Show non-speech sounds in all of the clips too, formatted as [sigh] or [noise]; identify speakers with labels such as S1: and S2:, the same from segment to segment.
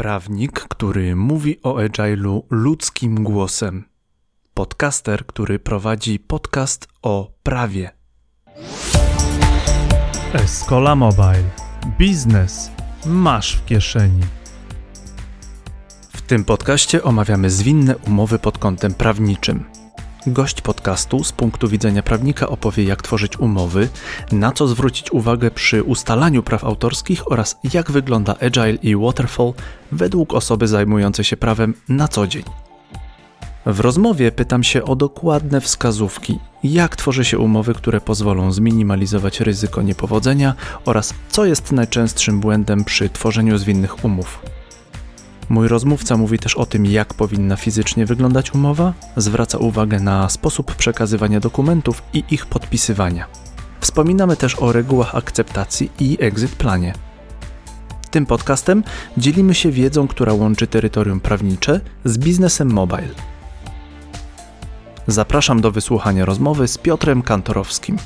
S1: Prawnik, który mówi o agile'u ludzkim głosem. Podcaster, który prowadzi podcast o prawie. Escola Mobile. Biznes masz w kieszeni. W tym podcaście omawiamy zwinne umowy pod kątem prawniczym. Gość podcastu z punktu widzenia prawnika opowie, jak tworzyć umowy, na co zwrócić uwagę przy ustalaniu praw autorskich oraz jak wygląda Agile i Waterfall według osoby zajmującej się prawem na co dzień. W rozmowie pytam się o dokładne wskazówki, jak tworzy się umowy, które pozwolą zminimalizować ryzyko niepowodzenia oraz co jest najczęstszym błędem przy tworzeniu zwinnych umów. Mój rozmówca mówi też o tym, jak powinna fizycznie wyglądać umowa, zwraca uwagę na sposób przekazywania dokumentów i ich podpisywania. Wspominamy też o regułach akceptacji i exit planie. Tym podcastem dzielimy się wiedzą, która łączy terytorium prawnicze z biznesem mobile. Zapraszam do wysłuchania rozmowy z Piotrem Kantorowskim.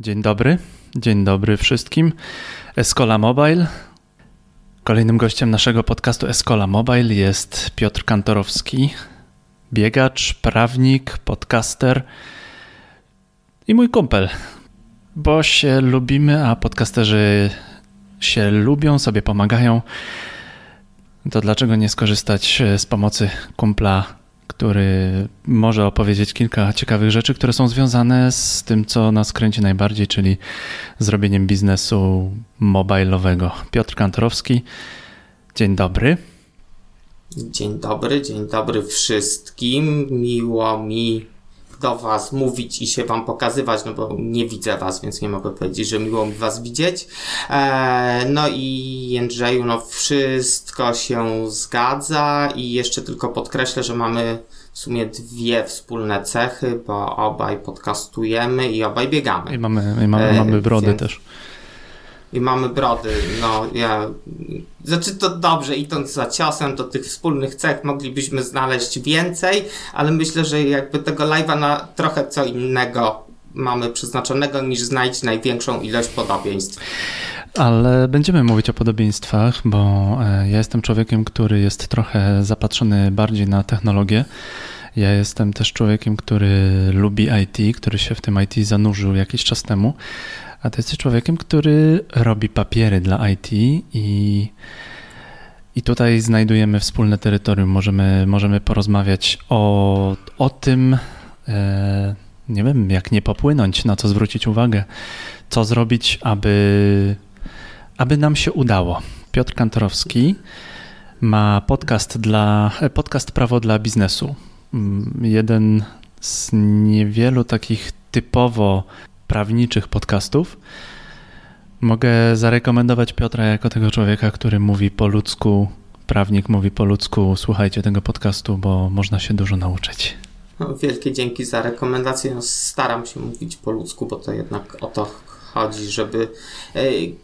S1: Dzień dobry. Dzień dobry wszystkim. Escola Mobile. Kolejnym gościem naszego podcastu Escola Mobile jest Piotr Kantorowski, biegacz, prawnik, podcaster i mój kumpel. Bo się lubimy, a podcasterzy się lubią, sobie pomagają. To dlaczego nie skorzystać z pomocy kumpla który może opowiedzieć kilka ciekawych rzeczy, które są związane z tym, co nas kręci najbardziej, czyli zrobieniem biznesu mobilowego. Piotr Kantorowski, dzień dobry.
S2: Dzień dobry, dzień dobry wszystkim. Miło mi do Was mówić i się Wam pokazywać, no bo nie widzę Was, więc nie mogę powiedzieć, że miło mi Was widzieć. E, no i Jędrzeju, no wszystko się zgadza i jeszcze tylko podkreślę, że mamy w sumie dwie wspólne cechy, bo obaj podcastujemy i obaj biegamy.
S1: I mamy, i mamy, mamy brody więc... też
S2: i mamy brody. No, ja. Znaczy to dobrze, idąc za ciosem, to tych wspólnych cech moglibyśmy znaleźć więcej, ale myślę, że jakby tego live'a na trochę co innego mamy przeznaczonego niż znaleźć największą ilość podobieństw.
S1: Ale będziemy mówić o podobieństwach, bo e, ja jestem człowiekiem, który jest trochę zapatrzony bardziej na technologię. Ja jestem też człowiekiem, który lubi IT, który się w tym IT zanurzył jakiś czas temu a ty jesteś człowiekiem, który robi papiery dla IT i, i tutaj znajdujemy wspólne terytorium. Możemy, możemy porozmawiać o, o tym, e, nie wiem, jak nie popłynąć, na co zwrócić uwagę, co zrobić, aby, aby nam się udało. Piotr Kantorowski ma podcast, dla, podcast Prawo dla biznesu. Mm, jeden z niewielu takich typowo prawniczych podcastów. Mogę zarekomendować Piotra jako tego człowieka, który mówi po ludzku, prawnik mówi po ludzku. Słuchajcie tego podcastu, bo można się dużo nauczyć.
S2: No, wielkie dzięki za rekomendację. No, staram się mówić po ludzku, bo to jednak o to chodzi, żeby e,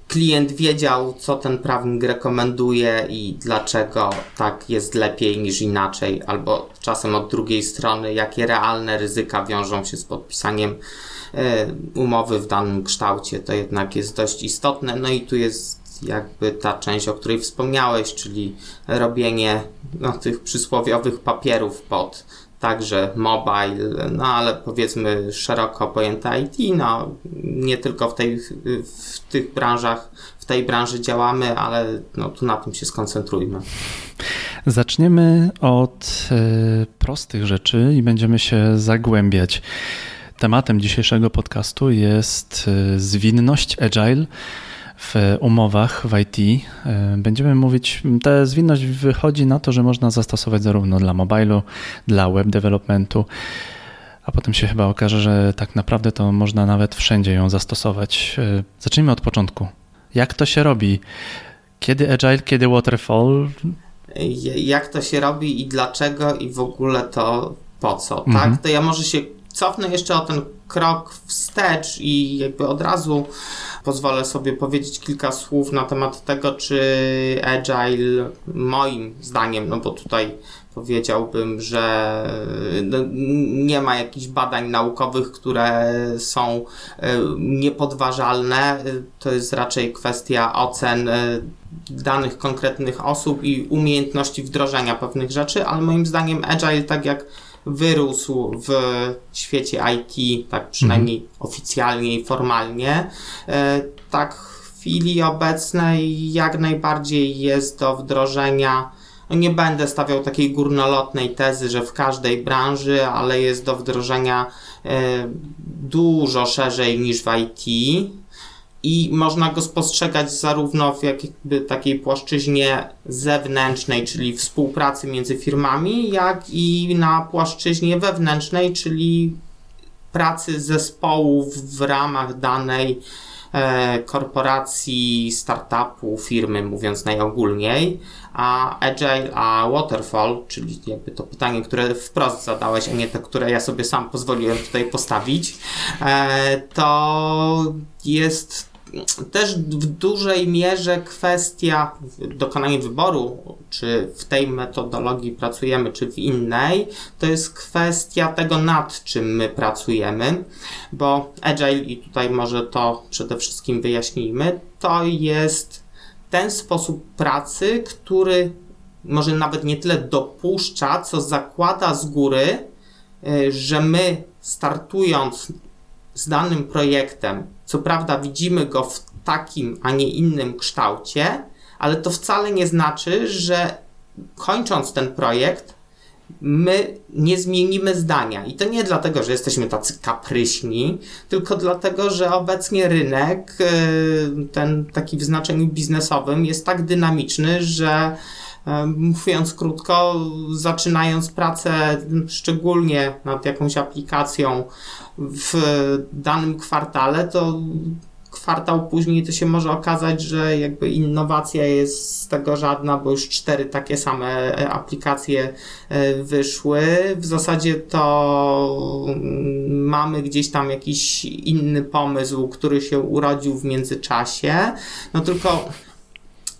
S2: klient wiedział, co ten prawnik rekomenduje i dlaczego tak jest lepiej niż inaczej, albo czasem od drugiej strony, jakie realne ryzyka wiążą się z podpisaniem umowy w danym kształcie, to jednak jest dość istotne. No i tu jest jakby ta część, o której wspomniałeś, czyli robienie no, tych przysłowiowych papierów pod także mobile, no ale powiedzmy szeroko pojęte IT, no nie tylko w, tej, w tych branżach, w tej branży działamy, ale no tu na tym się skoncentrujmy.
S1: Zaczniemy od y, prostych rzeczy i będziemy się zagłębiać. Tematem dzisiejszego podcastu jest y, zwinność agile w umowach w IT. Y, będziemy mówić, ta zwinność wychodzi na to, że można zastosować zarówno dla mobilu, dla web developmentu, a potem się chyba okaże, że tak naprawdę to można nawet wszędzie ją zastosować. Y, zacznijmy od początku. Jak to się robi? Kiedy agile, kiedy waterfall?
S2: Jak to się robi i dlaczego i w ogóle to po co, tak? mhm. tak? To ja może się cofnę jeszcze o ten krok wstecz i jakby od razu pozwolę sobie powiedzieć kilka słów na temat tego, czy Agile moim zdaniem, no bo tutaj powiedziałbym, że no, nie ma jakichś badań naukowych, które są e, niepodważalne. To jest raczej kwestia ocen e, danych konkretnych osób i umiejętności wdrożenia pewnych rzeczy, ale moim zdaniem Agile, tak jak wyrósł w świecie IT, tak przynajmniej mhm. oficjalnie i formalnie, e, tak w chwili obecnej jak najbardziej jest do wdrożenia. No nie będę stawiał takiej górnolotnej tezy, że w każdej branży, ale jest do wdrożenia e, dużo szerzej niż w IT i można go spostrzegać zarówno w jakby takiej płaszczyźnie zewnętrznej, czyli współpracy między firmami, jak i na płaszczyźnie wewnętrznej, czyli pracy zespołów w ramach danej e, korporacji, startupu, firmy, mówiąc najogólniej, a Agile, a Waterfall, czyli jakby to pytanie, które wprost zadałeś, a nie to, które ja sobie sam pozwoliłem tutaj postawić, e, to jest też w dużej mierze kwestia dokonania wyboru, czy w tej metodologii pracujemy, czy w innej, to jest kwestia tego, nad czym my pracujemy, bo Agile, i tutaj może to przede wszystkim wyjaśnijmy, to jest ten sposób pracy, który może nawet nie tyle dopuszcza, co zakłada z góry, y, że my startując z danym projektem, co prawda widzimy go w takim, a nie innym kształcie, ale to wcale nie znaczy, że kończąc ten projekt, my nie zmienimy zdania. I to nie dlatego, że jesteśmy tacy kapryśni, tylko dlatego, że obecnie rynek, y, ten taki w znaczeniu biznesowym, jest tak dynamiczny, że mówiąc krótko, zaczynając pracę szczególnie nad jakąś aplikacją w danym kwartale, to kwartał później to się może okazać, że jakby innowacja jest z tego żadna, bo już cztery takie same e, aplikacje e, wyszły. W zasadzie to mm, mamy gdzieś tam jakiś inny pomysł, który się urodził w międzyczasie. No tylko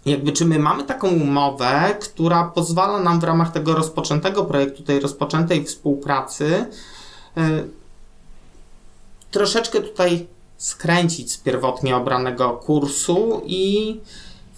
S2: jakby czy my mamy taką umowę, która pozwala nam w ramach tego rozpoczętego projektu, tej rozpoczętej współpracy, yy, troszeczkę tutaj skręcić z pierwotnie obranego kursu i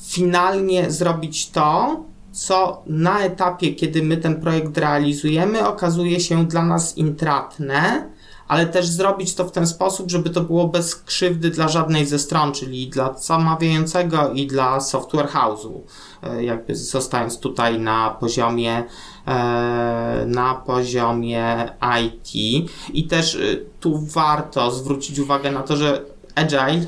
S2: finalnie zrobić to, co na etapie, kiedy my ten projekt realizujemy, okazuje się dla nas intratne, ale też zrobić to w ten sposób, żeby to było bez krzywdy dla żadnej ze stron, czyli dla zamawiającego i dla software house'u. E, jakby zostając tutaj na poziomie e, na poziomie IT i też e, tu warto zwrócić uwagę na to, że Agile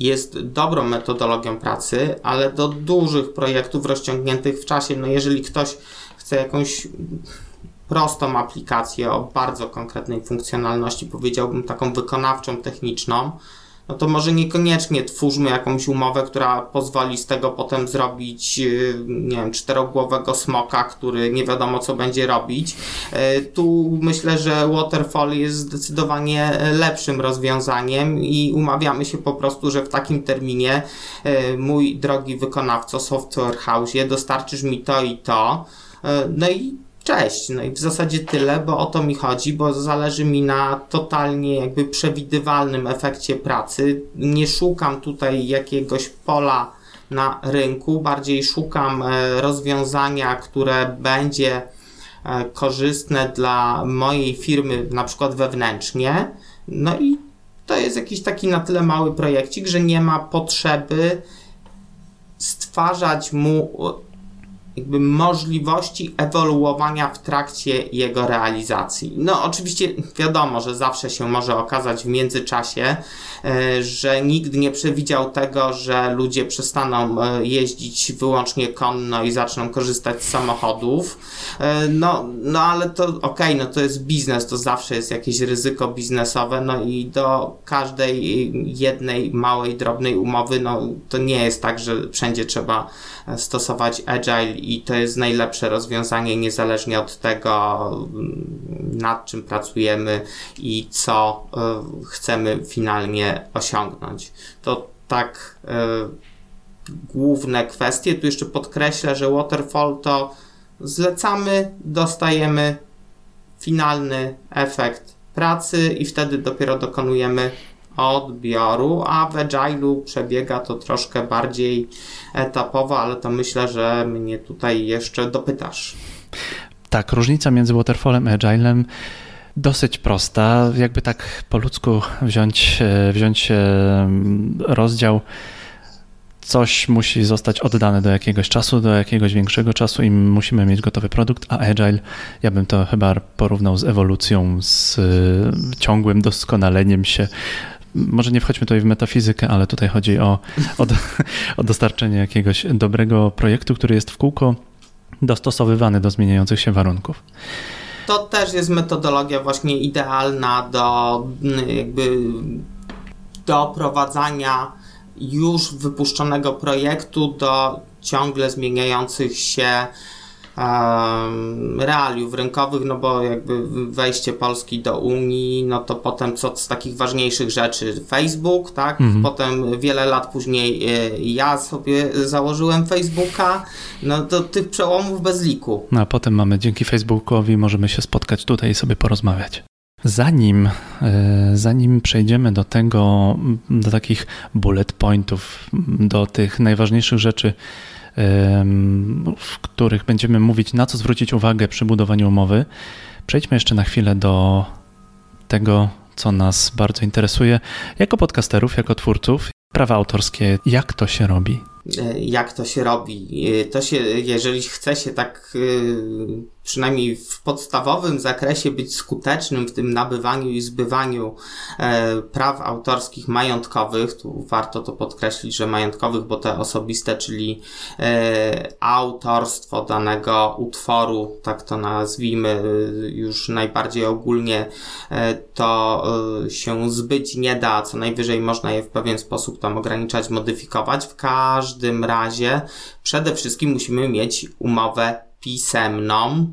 S2: jest dobrą metodologią pracy, ale do dużych projektów rozciągniętych w czasie, no jeżeli ktoś chce jakąś prostą aplikację o bardzo konkretnej funkcjonalności, powiedziałbym taką wykonawczą, techniczną, no to może niekoniecznie twórzmy jakąś umowę, która pozwoli z tego potem zrobić, y, nie wiem, czterogłowego smoka, który nie wiadomo co będzie robić. Y, tu myślę, że Waterfall jest zdecydowanie lepszym rozwiązaniem i umawiamy się po prostu, że w takim terminie y, mój drogi wykonawco Software House dostarczysz mi to i to. No i Cześć, no i w zasadzie tyle, bo o to mi chodzi, bo zależy mi na totalnie jakby przewidywalnym efekcie pracy. Nie szukam tutaj jakiegoś pola na rynku, bardziej szukam e, rozwiązania, które będzie e, korzystne dla mojej firmy, na przykład wewnętrznie. No i to jest jakiś taki na tyle mały projekcik, że nie ma potrzeby stwarzać mu jakby możliwości ewoluowania w trakcie jego realizacji. No, oczywiście wiadomo, że zawsze się może okazać w międzyczasie, e, że nikt nie przewidział tego, że ludzie przestaną e, jeździć wyłącznie konno i zaczną korzystać z samochodów. E, no, no ale to okej, okay, no to jest biznes, to zawsze jest jakieś ryzyko biznesowe, no i do każdej jednej małej, drobnej umowy, no to nie jest tak, że wszędzie trzeba stosować agile i to jest najlepsze rozwiązanie, niezależnie od tego, nad czym pracujemy i co chcemy finalnie osiągnąć. To tak główne kwestie. Tu jeszcze podkreślę, że Waterfall to zlecamy, dostajemy finalny efekt pracy i wtedy dopiero dokonujemy odbioru, a w Agile'u przebiega to troszkę bardziej etapowo, ale to myślę, że mnie tutaj jeszcze dopytasz.
S1: Tak, różnica między Waterfallem a Agilem dosyć prosta. Jakby tak po ludzku wziąć, e, wziąć e, rozdział coś musi zostać oddane do jakiegoś czasu, do jakiegoś większego czasu i musimy mieć gotowy produkt, a Agile, ja bym to chyba porównał z ewolucją, z y, ciągłym doskonaleniem się. Może nie wchodźmy tutaj w metafizykę, ale tutaj chodzi o, o, o dostarczenie jakiegoś dobrego projektu, który jest w kółko dostosowywany do zmieniających się warunków.
S2: To też jest metodologia właśnie idealna do jakby doprowadzania już wypuszczonego projektu do ciągle zmieniających się realiów rynkowych, no bo jakby wejście Polski do Unii, no to potem co z takich ważniejszych rzeczy Facebook, tak? Mhm. Potem wiele lat później e, ja sobie założyłem Facebooka, no to tych przełomów bez liku.
S1: No a potem mamy dzięki Facebookowi możemy się spotkać tutaj i sobie porozmawiać. Zanim, e, zanim przejdziemy do tego, do takich bullet pointów, do tych najważniejszych rzeczy, w których będziemy mówić, na co zwrócić uwagę przy budowaniu umowy, przejdźmy jeszcze na chwilę do tego, co nas bardzo interesuje jako podcasterów, jako twórców. Prawa autorskie, jak to się robi?
S2: E, jak to się robi? E, to się, jeżeli chce się tak przynajmniej w podstawowym zakresie być skutecznym w tym nabywaniu i zbywaniu e, praw autorskich majątkowych, tu warto to podkreślić, że majątkowych, bo te osobiste, czyli e, autorstwo danego utworu, tak to nazwijmy e, już najbardziej ogólnie, e, to e, się zbyć nie da, co najwyżej można je w pewien sposób tam ograniczać, modyfikować. W każdym razie przede wszystkim musimy mieć umowę pisemną,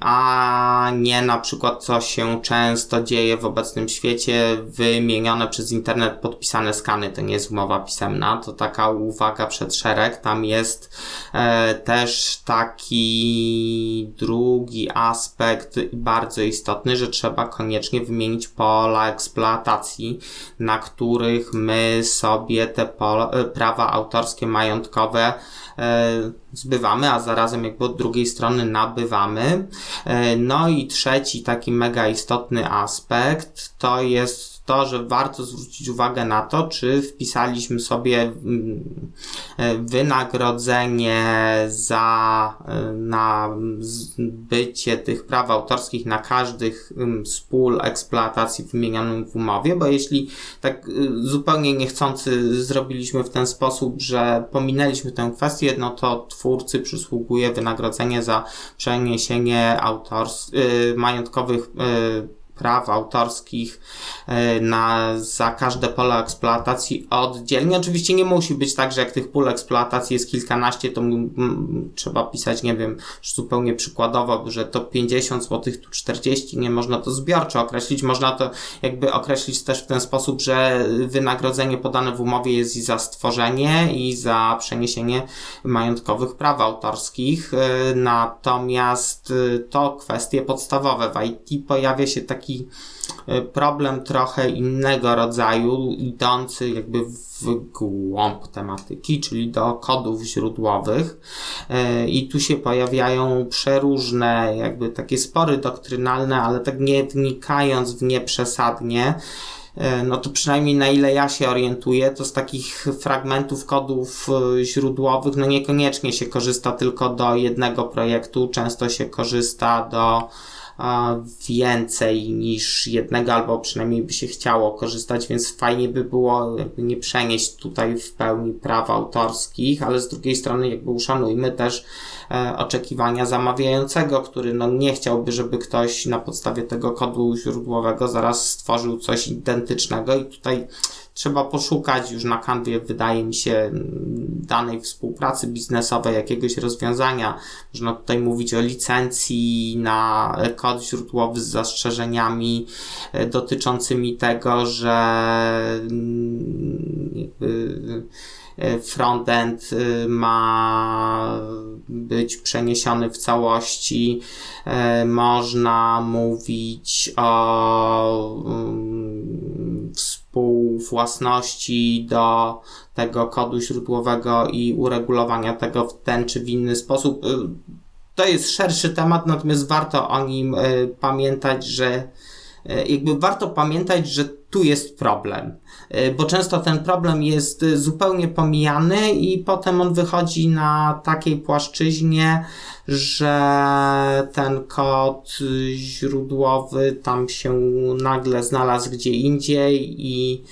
S2: a nie na przykład co się często dzieje w obecnym świecie, wymienione przez internet podpisane skany, to nie jest umowa pisemna, to taka uwaga przed szereg, tam jest e, też taki drugi aspekt bardzo istotny, że trzeba koniecznie wymienić pola eksploatacji, na których my sobie te pola, e, prawa autorskie, majątkowe E, zbywamy, a zarazem jakby od drugiej strony nabywamy. E, no i trzeci taki mega istotny aspekt to jest to, że warto zwrócić uwagę na to, czy wpisaliśmy sobie mm, e, wynagrodzenie za na bycie tych praw autorskich na każdych mm, z pól eksploatacji wymienionym w umowie, bo jeśli tak zupełnie niechcący zrobiliśmy w ten sposób, że pominęliśmy tę kwestię, no to twórcy przysługuje wynagrodzenie za przeniesienie autors- majątkowych praw autorskich e, na, za każde pole eksploatacji oddzielnie. Oczywiście nie musi być tak, że jak tych pól eksploatacji jest kilkanaście, to trzeba pisać, nie wiem, zupełnie przykładowo, że to 50 zł, tu 40, nie można to zbiorczo określić. Można to jakby określić też w ten sposób, że wynagrodzenie podane w umowie jest i za stworzenie, i za przeniesienie majątkowych praw autorskich. E, natomiast e, to kwestie podstawowe. W IT pojawia się taki taki e, problem trochę innego rodzaju, idący jakby w głąb tematyki, czyli do kodów źródłowych. E, I tu się pojawiają przeróżne, jakby takie spory doktrynalne, ale tak nie wnikając w nie przesadnie, e, no to przynajmniej na ile ja się orientuję, to z takich fragmentów kodów źródłowych, no niekoniecznie się korzysta tylko do jednego projektu, często się korzysta do więcej niż jednego, albo przynajmniej by się chciało korzystać, więc fajnie by było jakby nie przenieść tutaj w pełni praw autorskich, ale z drugiej strony jakby uszanujmy też e, oczekiwania zamawiającego, który no nie chciałby, żeby ktoś na podstawie tego kodu źródłowego zaraz stworzył coś identycznego i tutaj trzeba poszukać już na kanwie, wydaje mi się, danej współpracy biznesowej, jakiegoś rozwiązania. Można tutaj mówić o licencji na kod źródłowy z zastrzeżeniami e, dotyczącymi tego, że mm, frontend y, ma być przeniesiony w całości. E, można mówić o mm, współwłasności do tego kodu źródłowego i uregulowania tego w ten czy w inny sposób. Y, to jest szerszy temat, natomiast warto o nim y, pamiętać, że jakby warto pamiętać, że tu jest problem. Y, bo często ten problem jest zupełnie pomijany i potem on wychodzi na takiej płaszczyźnie, że ten kod źródłowy tam się nagle znalazł gdzie indziej i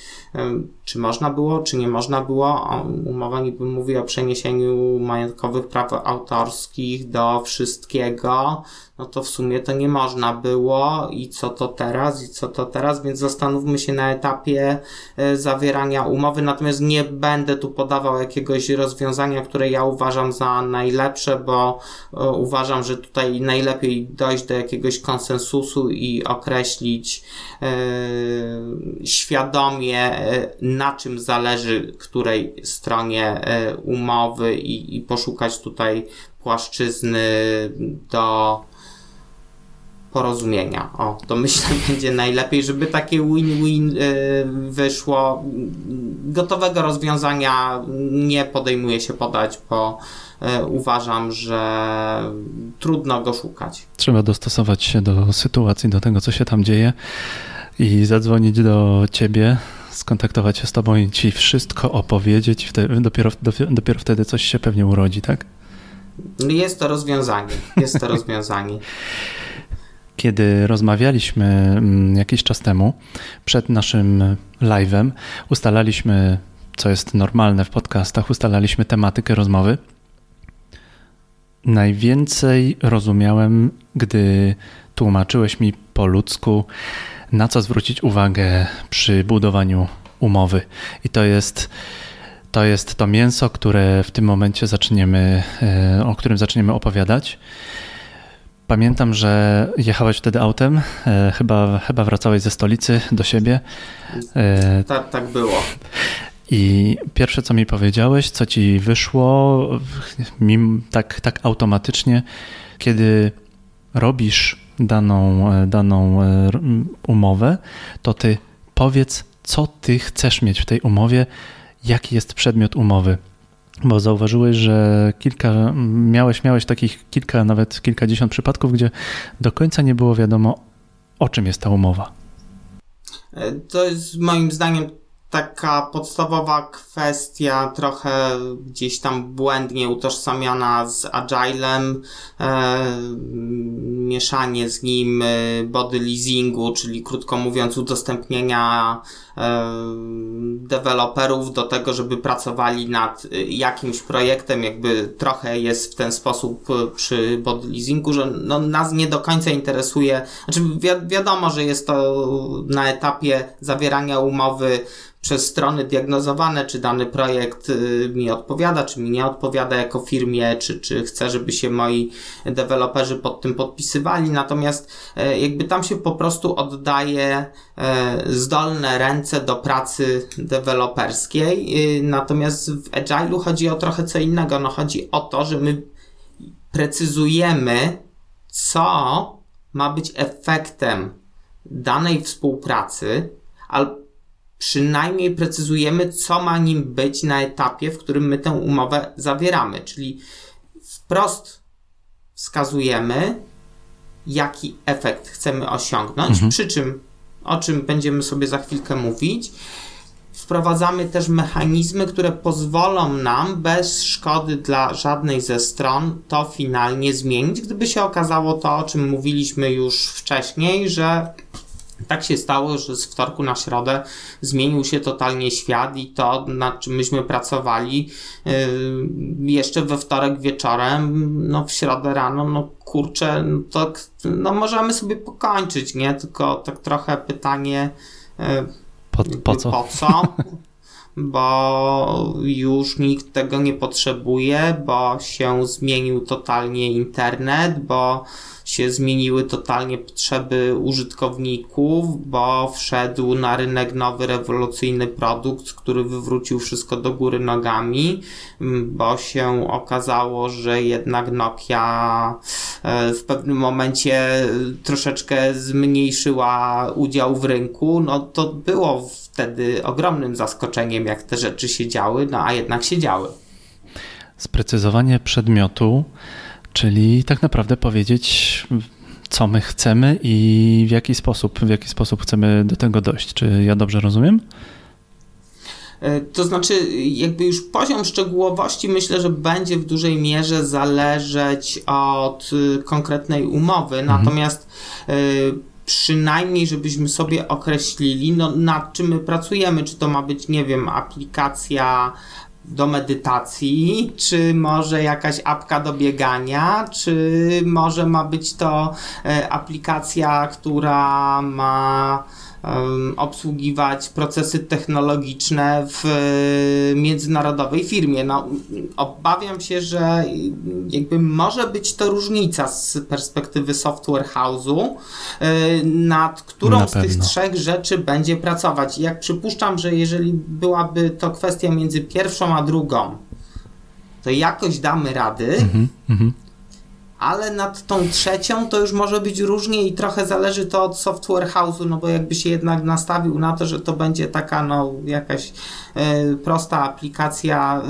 S2: czy można było, czy nie można było. Umowa niby mówi o przeniesieniu majątkowych praw autorskich do wszystkiego, no to w sumie to nie można było. I co to teraz, i co to teraz, więc zastanówmy się na etapie e, zawierania umowy, natomiast nie będę tu podawał jakiegoś rozwiązania, które ja uważam za najlepsze, bo e, uważam, że tutaj najlepiej dojść do jakiegoś konsensusu i określić e, świadomie, na czym zależy której stronie umowy i, i poszukać tutaj płaszczyzny do porozumienia. O, to myślę [laughs] będzie najlepiej, żeby takie win-win y, wyszło. Gotowego rozwiązania nie podejmuję się podać, bo uważam, że trudno go szukać.
S1: Trzeba dostosować się do sytuacji, do tego, co się tam dzieje i zadzwonić do ciebie, skontaktować się z tobą i ci wszystko opowiedzieć. Wtedy, dopiero, dopiero wtedy coś się pewnie urodzi, tak?
S2: Jest to rozwiązanie. Jest to [laughs] rozwiązanie.
S1: Kiedy rozmawialiśmy mm, jakiś czas temu, przed naszym live'em, ustalaliśmy, co jest normalne w podcastach, ustalaliśmy tematykę rozmowy. Najwięcej rozumiałem, gdy tłumaczyłeś mi po ludzku, na co zwrócić uwagę przy budowaniu umowy. I to jest to jest to mięso, które w tym momencie zaczniemy, e, o którym zaczniemy opowiadać. Pamiętam, że jechałeś wtedy autem, e, chyba, chyba wracałeś ze stolicy do siebie.
S2: E, tak, tak było.
S1: I pierwsze, co mi powiedziałeś, co ci wyszło, mim, tak, tak automatycznie, kiedy robisz daną, e, daną e, umowę, to ty powiedz, co ty chcesz mieć w tej umowie, jaki jest przedmiot umowy. Bo zauważyłeś, że kilka, miałeś, miałeś takich kilka, nawet kilkadziesiąt przypadków, gdzie do końca nie było wiadomo, o czym jest ta umowa.
S2: E, to jest moim zdaniem taka podstawowa kwestia, trochę gdzieś tam błędnie utożsamiana z agilem, e, mieszanie z nim e, body leasingu, czyli krótko mówiąc udostępnienia e, deweloperów do tego, żeby pracowali nad e, jakimś projektem, jakby trochę jest w ten sposób e, przy body leasingu, że no, nas nie do końca interesuje, znaczy wi wiadomo, że jest to na etapie zawierania umowy przez strony diagnozowane, czy dany projekt y, mi odpowiada, czy mi nie odpowiada jako firmie, czy, czy chcę, żeby się moi deweloperzy pod tym podpisywali. Natomiast e, jakby tam się po prostu oddaje e, zdolne ręce do pracy deweloperskiej. Y, natomiast w Agile'u chodzi o trochę co innego. No chodzi o to, że my precyzujemy, co ma być efektem danej współpracy, albo przynajmniej precyzujemy, co ma nim być na etapie, w którym my tę umowę zawieramy. Czyli wprost wskazujemy, jaki efekt chcemy osiągnąć, mhm. przy czym, o czym będziemy sobie za chwilkę mówić, wprowadzamy też mechanizmy, które pozwolą nam bez szkody dla żadnej ze stron to finalnie zmienić, gdyby się okazało to, o czym mówiliśmy już wcześniej, że tak się stało, że z wtorku na środę zmienił się totalnie świat i to, nad czym myśmy pracowali yy, jeszcze we wtorek wieczorem, no w środę rano, no kurczę, no to no możemy sobie pokończyć, nie? Tylko tak trochę pytanie.
S1: Yy, Po, po co?
S2: Po co? [laughs] bo już nikt tego nie potrzebuje, bo się zmienił totalnie internet, bo się zmieniły totalnie potrzeby użytkowników, bo wszedł na rynek nowy, rewolucyjny produkt, który wywrócił wszystko do góry nogami, bo się okazało, że jednak Nokia e, w pewnym momencie troszeczkę zmniejszyła udział w rynku. No to było wtedy ogromnym zaskoczeniem, jak te rzeczy się działy, no a jednak się działy.
S1: Sprecyzowanie przedmiotu Czyli tak naprawdę powiedzieć, co my chcemy i w jaki sposób, w jaki sposób chcemy do tego dojść. Czy ja dobrze rozumiem?
S2: E, to znaczy, jakby już poziom szczegółowości myślę, że będzie w dużej mierze zależeć od y, konkretnej umowy, mhm. natomiast y, przynajmniej, żebyśmy sobie określili, no, nad czym my pracujemy. Czy to ma być, nie wiem, aplikacja do medytacji, czy może jakaś apka do biegania, czy może ma być to e, aplikacja, która ma obsługiwać procesy technologiczne w międzynarodowej firmie. No, obawiam się, że jakby może być to różnica z perspektywy software house'u, y, nad którą z tych trzech rzeczy będzie pracować. jak przypuszczam, że jeżeli byłaby to kwestia między pierwszą a drugą, to jakoś damy rady. Mm -hmm ale nad tą trzecią to już może być różnie i trochę zależy to od software house'u, no bo jakby się jednak nastawił na to, że to będzie taka no jakaś e, prosta aplikacja, e,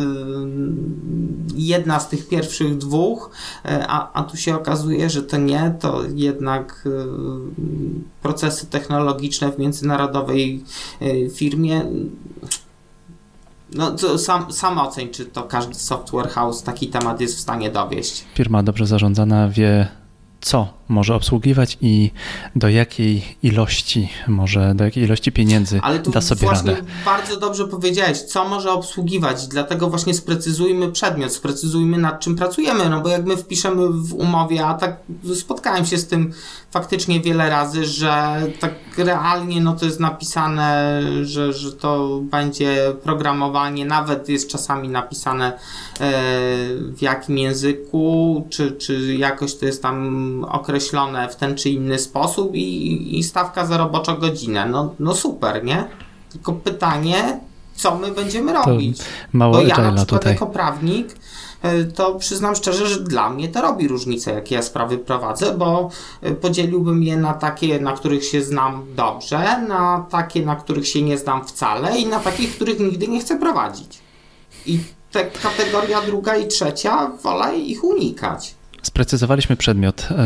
S2: jedna z tych pierwszych dwóch, e, a, a tu się okazuje, że to nie, to jednak procesy technologiczne w międzynarodowej firmie no to sam, sam oceń, czy to każdy software house taki temat jest w stanie dowieść.
S1: Firma dobrze zarządzana wie, co może obsługiwać i do jakiej ilości może, do jakiej ilości pieniędzy
S2: Ale tu
S1: da sobie
S2: właśnie
S1: radę.
S2: bardzo dobrze powiedziałeś, co może obsługiwać, dlatego właśnie sprecyzujmy przedmiot, sprecyzujmy nad czym pracujemy, no bo jak my wpiszemy w umowie, a tak spotkałem się z tym faktycznie wiele razy, że tak realnie no to jest napisane, że, że to będzie programowanie, nawet jest czasami napisane e, w jakim języku, czy, czy jakoś to jest tam określone w ten czy inny sposób i, i stawka za roboczą godzinę. No, no super, nie? Tylko pytanie, co my będziemy robić?
S1: mało
S2: Bo ja na przykład
S1: tutaj.
S2: jako prawnik E, to przyznam szczerze, że dla mnie to robi różnicę, jakie ja sprawy prowadzę, bo e, podzieliłbym je na takie, na których się znam dobrze, na takie, na których się nie znam wcale i na takich, których nigdy nie chcę prowadzić. I te kategoria druga i trzecia, wolę ich unikać.
S1: Sprecyzowaliśmy przedmiot. E,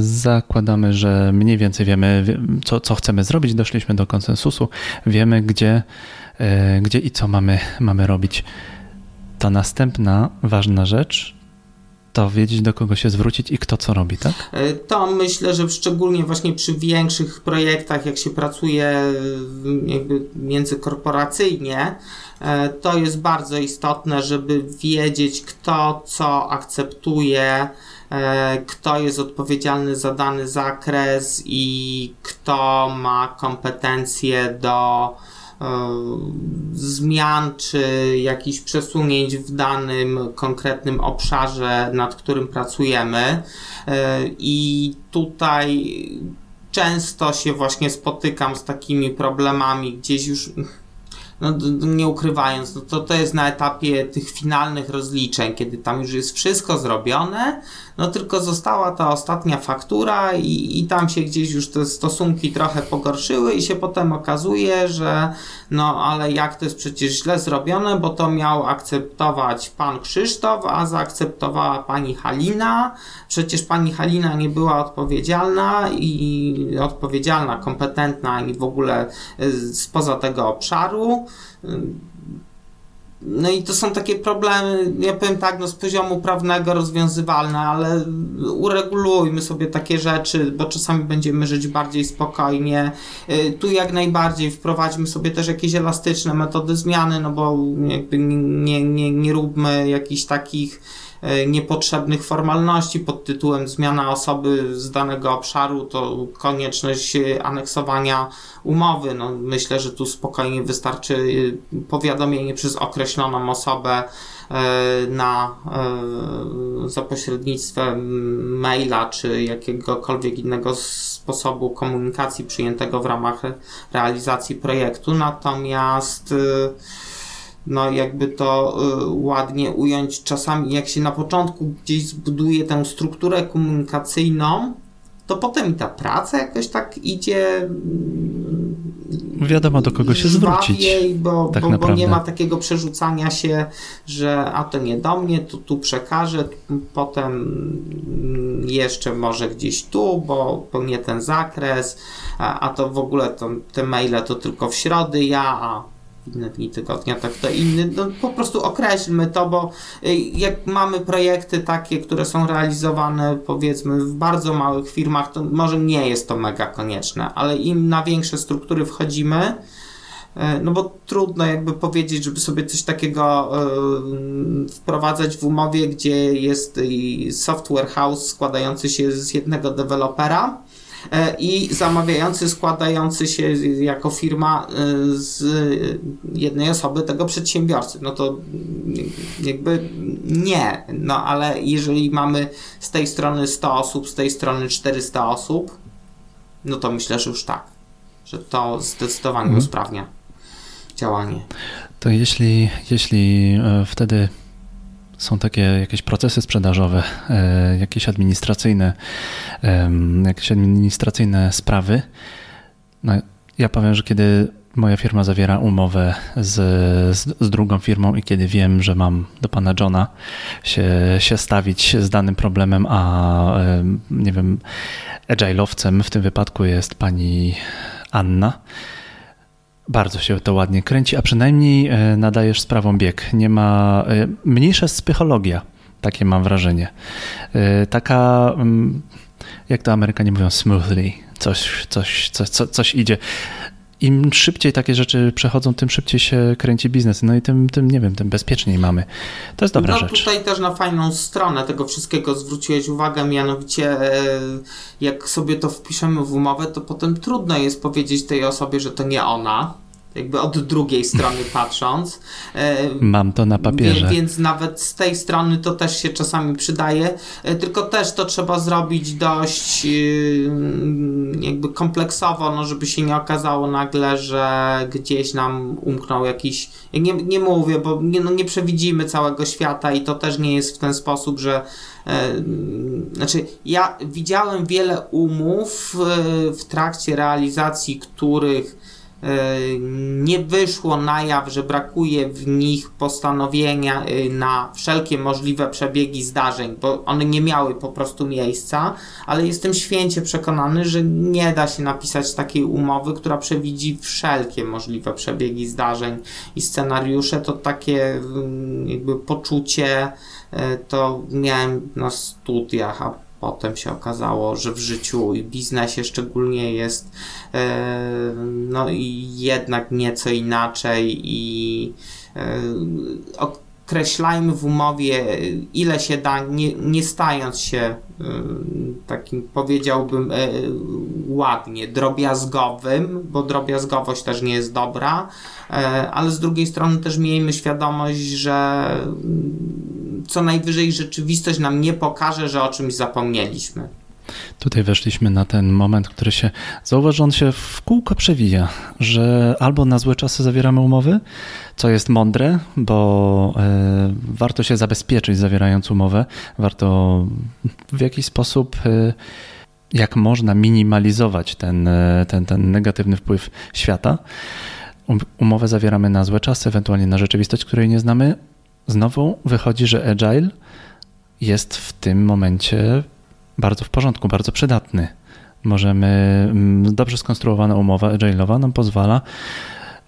S1: zakładamy, że mniej więcej wiemy, co, co chcemy zrobić. Doszliśmy do konsensusu. Wiemy, gdzie, gdzie i co mamy, mamy robić. Ta następna ważna rzecz to wiedzieć, do kogo się zwrócić i kto co robi, tak?
S2: E, to myślę, że szczególnie właśnie przy większych projektach, jak się pracuje jakby międzykorporacyjnie, e, to jest bardzo istotne, żeby wiedzieć, kto co akceptuje, e, kto jest odpowiedzialny za dany zakres i kto ma kompetencje do zmian czy jakichś przesunięć w danym konkretnym obszarze, nad którym pracujemy. E, I tutaj często się właśnie spotykam z takimi problemami, gdzieś już no, nie ukrywając, no to, to jest na etapie tych finalnych rozliczeń, kiedy tam już jest wszystko zrobione, no tylko została ta ostatnia faktura i, i tam się gdzieś już te stosunki trochę pogorszyły i się potem okazuje, że no ale jak to jest przecież źle zrobione, bo to miał akceptować pan Krzysztof, a zaakceptowała pani Halina, przecież pani Halina nie była odpowiedzialna i odpowiedzialna, kompetentna i w ogóle y, spoza tego obszaru. No i to są takie problemy, ja powiem tak, no z poziomu prawnego rozwiązywalne, ale uregulujmy sobie takie rzeczy, bo czasami będziemy żyć bardziej spokojnie. Y, tu jak najbardziej wprowadźmy sobie też jakieś elastyczne metody zmiany, no bo jakby nie, nie, nie róbmy jakichś takich niepotrzebnych formalności pod tytułem zmiana osoby z danego obszaru, to konieczność aneksowania umowy. No, myślę, że tu spokojnie wystarczy powiadomienie przez określoną osobę na za pośrednictwem maila czy jakiegokolwiek innego sposobu komunikacji przyjętego w ramach realizacji projektu. Natomiast no jakby to y, ładnie ująć, czasami jak się na początku gdzieś zbuduje tę strukturę komunikacyjną, to potem ta praca jakoś tak idzie. Mm,
S1: Wiadomo, do kogo się zwrócić.
S2: Bo, tak bo, bo, nie ma takiego przerzucania się, że a to nie do mnie, to tu przekażę, potem mm, jeszcze może gdzieś tu, bo, bo nie ten zakres, a, a to w ogóle to, te maile to tylko w środy ja, a inne dni tygodnia, tak to inny. No, po prostu określmy to, bo y, jak mamy projekty takie, które są realizowane powiedzmy w bardzo małych firmach, to może nie jest to mega konieczne, ale im na większe struktury wchodzimy, y, no bo trudno jakby powiedzieć, żeby sobie coś takiego y, wprowadzać w umowie, gdzie jest software house składający się z jednego dewelopera, i zamawiający składający się jako firma e, z jednej osoby tego przedsiębiorcy. No to jakby nie. No ale jeżeli mamy z tej strony 100 osób, z tej strony 400 osób, no to myślę, że już tak. Że to zdecydowanie mhm. usprawnia działanie.
S1: To jeśli, jeśli e, wtedy są takie jakieś procesy sprzedażowe, e, jakieś administracyjne, jakieś administracyjne sprawy. No, ja powiem, że kiedy moja firma zawiera umowę z, z, z, drugą firmą i kiedy wiem, że mam do pana Johna się, się stawić z danym problemem, a nie wiem, agile'owcem w tym wypadku jest pani Anna, bardzo się to ładnie kręci, a przynajmniej e, nadajesz sprawą bieg. Nie ma. E, mniejsza jest psychologia, takie mam wrażenie. E, taka, mm, jak to Amerykanie mówią, smoothly. Coś, coś, coś, coś idzie im szybciej takie rzeczy przechodzą, tym szybciej się kręci biznes. No i tym, tym nie wiem, tym bezpieczniej mamy. To jest dobra
S2: no,
S1: rzecz.
S2: Tutaj też na fajną stronę tego wszystkiego zwróciłeś uwagę, mianowicie jak sobie to wpiszemy w umowę, to potem trudno jest powiedzieć tej osobie, że to nie ona jakby od drugiej strony [laughs] patrząc.
S1: E, Mam to na papierze.
S2: Więc, więc nawet z tej strony to też się czasami przydaje, e, tylko też to trzeba zrobić dość e, jakby kompleksowo, no żeby się nie okazało nagle, że gdzieś nam umknął jakiś, ja nie, nie mówię, bo nie, no nie przewidzimy całego świata i to też nie jest w ten sposób, że znaczy, ja widziałem wiele umów w trakcie realizacji, których E, nie wyszło na jaw, że brakuje w nich postanowienia e, na wszelkie możliwe przebiegi zdarzeń, bo one nie miały po prostu miejsca, ale jestem święcie przekonany, że nie da się napisać takiej umowy, która przewidzi wszelkie możliwe przebiegi zdarzeń i scenariusze. To takie mm, jakby poczucie e, to miałem na studiach, a potem się okazało, że w życiu i biznesie szczególnie jest e, no i jednak nieco inaczej i e, określajmy w umowie ile się da, nie, nie stając się takim powiedziałbym ładnie drobiazgowym, bo drobiazgowość też nie jest dobra, ale z drugiej strony też miejmy świadomość, że co najwyżej rzeczywistość nam nie pokaże, że o czymś zapomnieliśmy.
S1: Tutaj weszliśmy na ten moment, który się, zauważ, on się w kółko przewija, że albo na złe czasy zawieramy umowy, co jest mądre, bo y, warto się zabezpieczyć zawierając umowę, warto w jakiś sposób y, jak można minimalizować ten, e, ten, ten negatywny wpływ świata. Um, umowę zawieramy na złe czasy, ewentualnie na rzeczywistość, której nie znamy, znowu wychodzi, że agile jest w tym momencie bardzo w porządku, bardzo przydatny. Możemy, mm, dobrze skonstruowana umowa agile'owa nam pozwala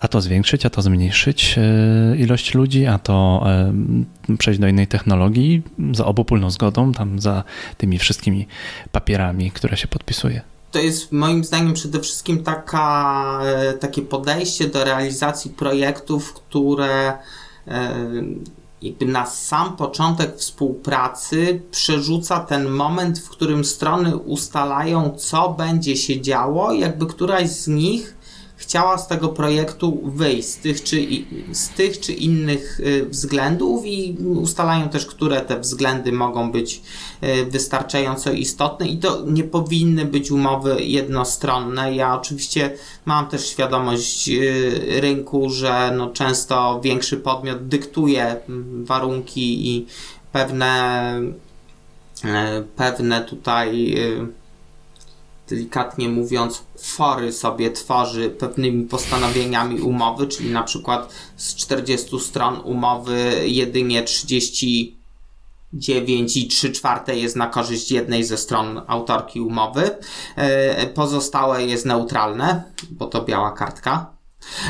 S1: a to zwiększyć, a to zmniejszyć e, ilość ludzi, a to e, przejść do innej technologii za obopólną zgodą, tam za tymi wszystkimi papierami, które się podpisuje.
S2: To jest moim zdaniem przede wszystkim taka, e, takie podejście do realizacji projektów, które jakby na sam początek współpracy przerzuca ten moment, w którym strony ustalają, co będzie się działo, jakby któraś z nich chciała z tego projektu wyjść z tych czy, z tych czy innych y, względów i ustalają też, które te względy mogą być y, wystarczająco istotne i to nie powinny być umowy jednostronne. Ja oczywiście mam też świadomość y, rynku, że no często większy podmiot dyktuje mm, warunki i pewne pewne tutaj delikatnie mówiąc, fory sobie tworzy pewnymi postanowieniami umowy, czyli na przykład z 40 stron umowy jedynie 39 i 3 czwarte jest na korzyść jednej ze stron autorki umowy. E, pozostałe jest neutralne, bo to biała kartka.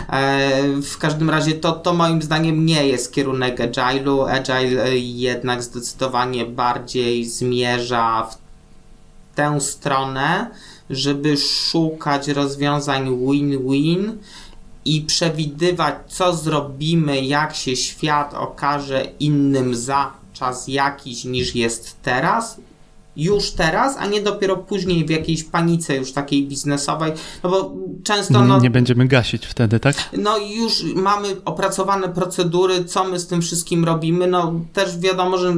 S2: E, w każdym razie to, to moim zdaniem nie jest kierunek Agile'u. Agile jednak zdecydowanie bardziej zmierza w tę stronę, żeby szukać rozwiązań win-win i przewidywać, co zrobimy, jak się świat okaże innym za czas jakiś niż jest teraz już teraz, a nie dopiero później w jakiejś panice już takiej biznesowej, no bo często... No,
S1: nie będziemy gasić wtedy, tak?
S2: No już mamy opracowane procedury, co my z tym wszystkim robimy, no też wiadomo, że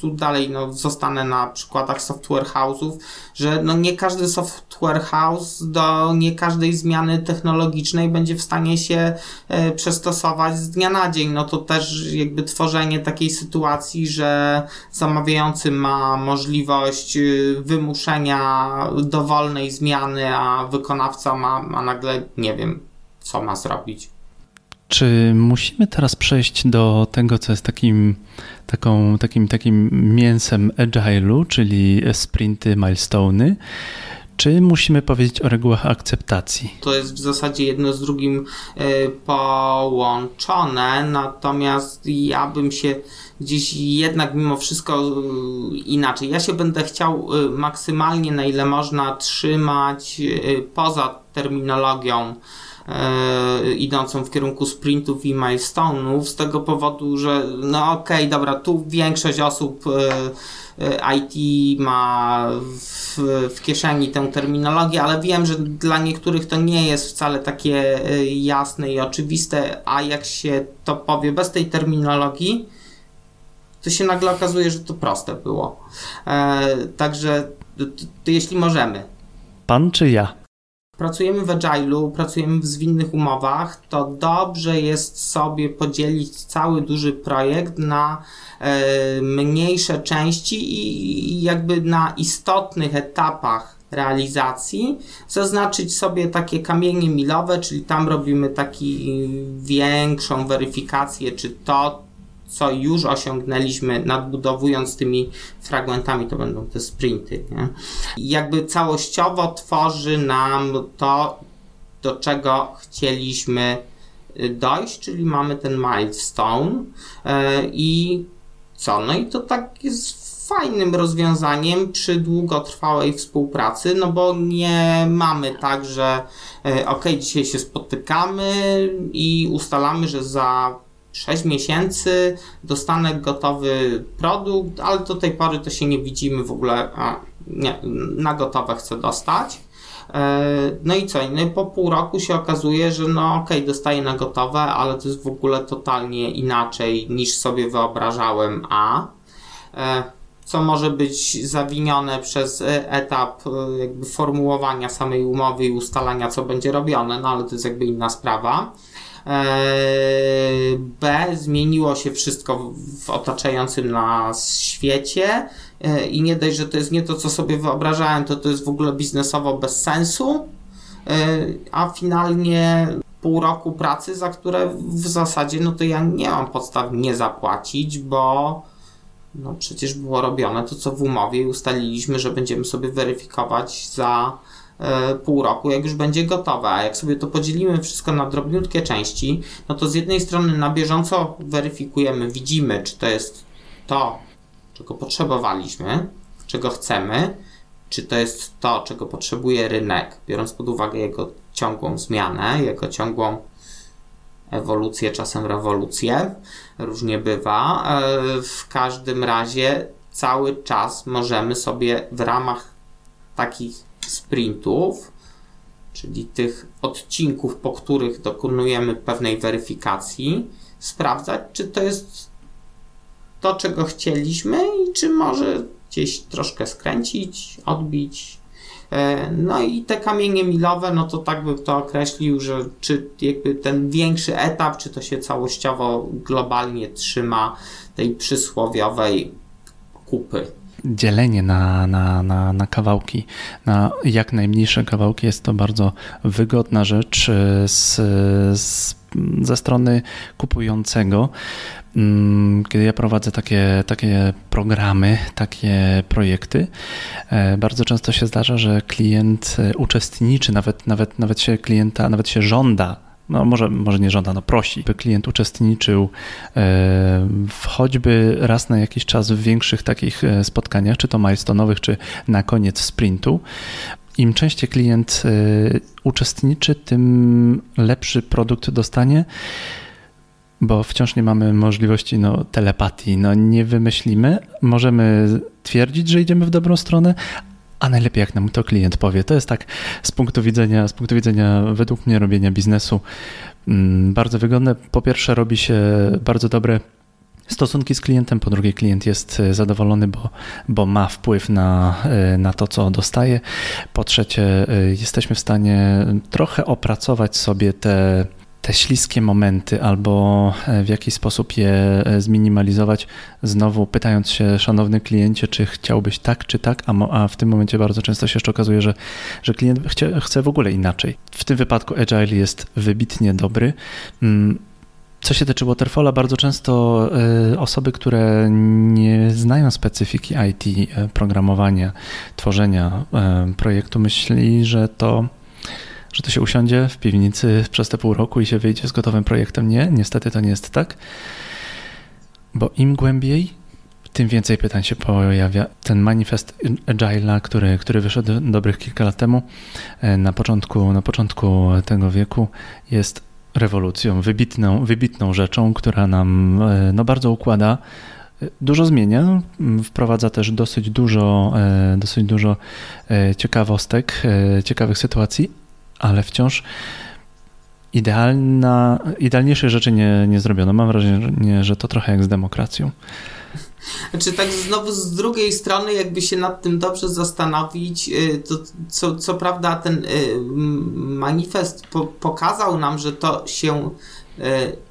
S2: tu dalej no, zostanę na przykładach software house'ów, że no nie każdy software house do nie każdej zmiany technologicznej będzie w stanie się e, przystosować z dnia na dzień, no to też jakby tworzenie takiej sytuacji, że zamawiający ma możliwość możliwość y, wymuszenia dowolnej zmiany, a wykonawca ma, ma nagle nie wiem, co ma zrobić.
S1: Czy musimy teraz przejść do tego, co jest takim, taką, takim, takim mięsem agile'u, czyli sprinty, milestone'y? Czy musimy powiedzieć o regułach akceptacji?
S2: To jest w zasadzie jedno z drugim y, połączone, natomiast ja bym się gdzieś jednak mimo wszystko y, inaczej. Ja się będę chciał y, maksymalnie na ile można trzymać poza terminologią idącą w kierunku sprintów i milestone'ów z tego powodu, że no okej, okay, dobra, tu większość osób E, IT ma w, w kieszeni tę terminologię, ale wiem, że dla niektórych to nie jest wcale takie e, jasne i oczywiste, a jak się to powie bez tej terminologii, to się nagle okazuje, że to proste było. E, także to, to jeśli możemy.
S1: Pan czy ja?
S2: Pracujemy w agile'u, pracujemy w zwinnych umowach, to dobrze jest sobie podzielić cały duży projekt na e, mniejsze części i jakby na istotnych etapach realizacji. Zaznaczyć sobie takie kamienie milowe, czyli tam robimy taki większą weryfikację, czy to co już osiągnęliśmy, nadbudowując tymi fragmentami, to będą te sprinty. Nie? Jakby całościowo tworzy nam to, do czego chcieliśmy y, dojść, czyli mamy ten milestone yy, i co? No i to tak jest fajnym rozwiązaniem przy długotrwałej współpracy, no bo nie mamy tak, że yy, ok, dzisiaj się spotykamy i ustalamy, że za 6 miesięcy dostanę gotowy produkt, ale do tej pory to się nie widzimy w ogóle, nie, na gotowe chcę dostać. E, no i co? No po pół roku się okazuje, że no okej, okay, dostaję na gotowe, ale to jest w ogóle totalnie inaczej niż sobie wyobrażałem, a e, co może być zawinione przez etap e, jakby formułowania samej umowy i ustalania, co będzie robione, no ale to jest jakby inna sprawa. B. Zmieniło się wszystko w otaczającym nas świecie e, i nie dość, że to jest nie to, co sobie wyobrażałem, to to jest w ogóle biznesowo bez sensu, e, a finalnie pół roku pracy, za które w zasadzie no to ja nie mam podstaw nie zapłacić, bo no przecież było robione to, co w umowie i ustaliliśmy, że będziemy sobie weryfikować za E, pół roku, jak już będzie gotowe. A jak sobie to podzielimy wszystko na drobniutkie części, no to z jednej strony na bieżąco weryfikujemy, widzimy, czy to jest to, czego potrzebowaliśmy, czego chcemy, czy to jest to, czego potrzebuje rynek, biorąc pod uwagę jego ciągłą zmianę, jego ciągłą ewolucję, czasem rewolucję. Różnie bywa. E, w każdym razie cały czas możemy sobie w ramach takich sprintów, czyli tych odcinków, po których dokonujemy pewnej weryfikacji, sprawdzać, czy to jest to, czego chcieliśmy i czy może gdzieś troszkę skręcić, odbić. E, no i te kamienie milowe, no to tak bym to określił, że czy jakby ten większy etap, czy to się całościowo globalnie trzyma tej przysłowiowej kupy
S1: dzielenie na, na, na, na kawałki, na jak najmniejsze kawałki jest to bardzo wygodna rzecz e, z, z, ze strony kupującego. Mm, kiedy ja prowadzę takie, takie programy, takie projekty, e, bardzo często się zdarza, że klient e, uczestniczy, nawet, nawet, nawet się klienta, nawet się żąda no może, może nie żąda, no prosi, by klient uczestniczył e, w choćby raz na jakiś czas w większych takich spotkaniach, czy to milestone'owych, czy na koniec sprintu. Im częściej klient uczestniczy, tym lepszy produkt dostanie bo wciąż nie mamy możliwości no, telepatii. No, nie wymyślimy, możemy twierdzić, że idziemy w dobrą stronę, a najlepiej jak nam to klient powie. To jest tak z punktu widzenia, z punktu widzenia według mnie robienia biznesu mm, bardzo wygodne. Po pierwsze robi się bardzo dobre stosunki z klientem, po drugie klient jest zadowolony, bo, bo ma wpływ na, na to, co dostaje. Po trzecie jesteśmy w stanie trochę opracować sobie te te śliskie momenty albo e, w jakiś sposób je e, zminimalizować, znowu pytając się, szanowny kliencie, czy chciałbyś tak, czy tak, a, a w tym momencie bardzo często się jeszcze okazuje, że, że klient chce, chce w ogóle inaczej. W tym wypadku Agile jest wybitnie dobry. Mm, co się tyczy Waterfalla, bardzo często e, osoby, które nie znają specyfiki IT, programowania, tworzenia projektu, myśli, że to że to się usiądzie w piwnicy przez te pół roku i się wyjdzie z gotowym projektem. Nie, niestety to nie jest tak, bo im głębiej, tym więcej pytań się pojawia. Ten manifest Agile'a, który, który wyszedł dobrych kilka lat temu, e, na początku, na początku tego wieku, jest rewolucją, wybitną, wybitną rzeczą, która nam e, no, bardzo układa e, dużo zmienia, wprowadza też dosyć dużo, dosyć dużo ciekawostek, ciekawych sytuacji, ale wciąż idealna, idealniejszej rzeczy nie, nie zrobiono. Mam wrażenie, że to trochę jak z demokracją.
S2: Znaczy tak znowu z drugiej strony, jakby się nad tym dobrze zastanowić, y, to co, co prawda ten y, manifest po, pokazał nam, że to się y,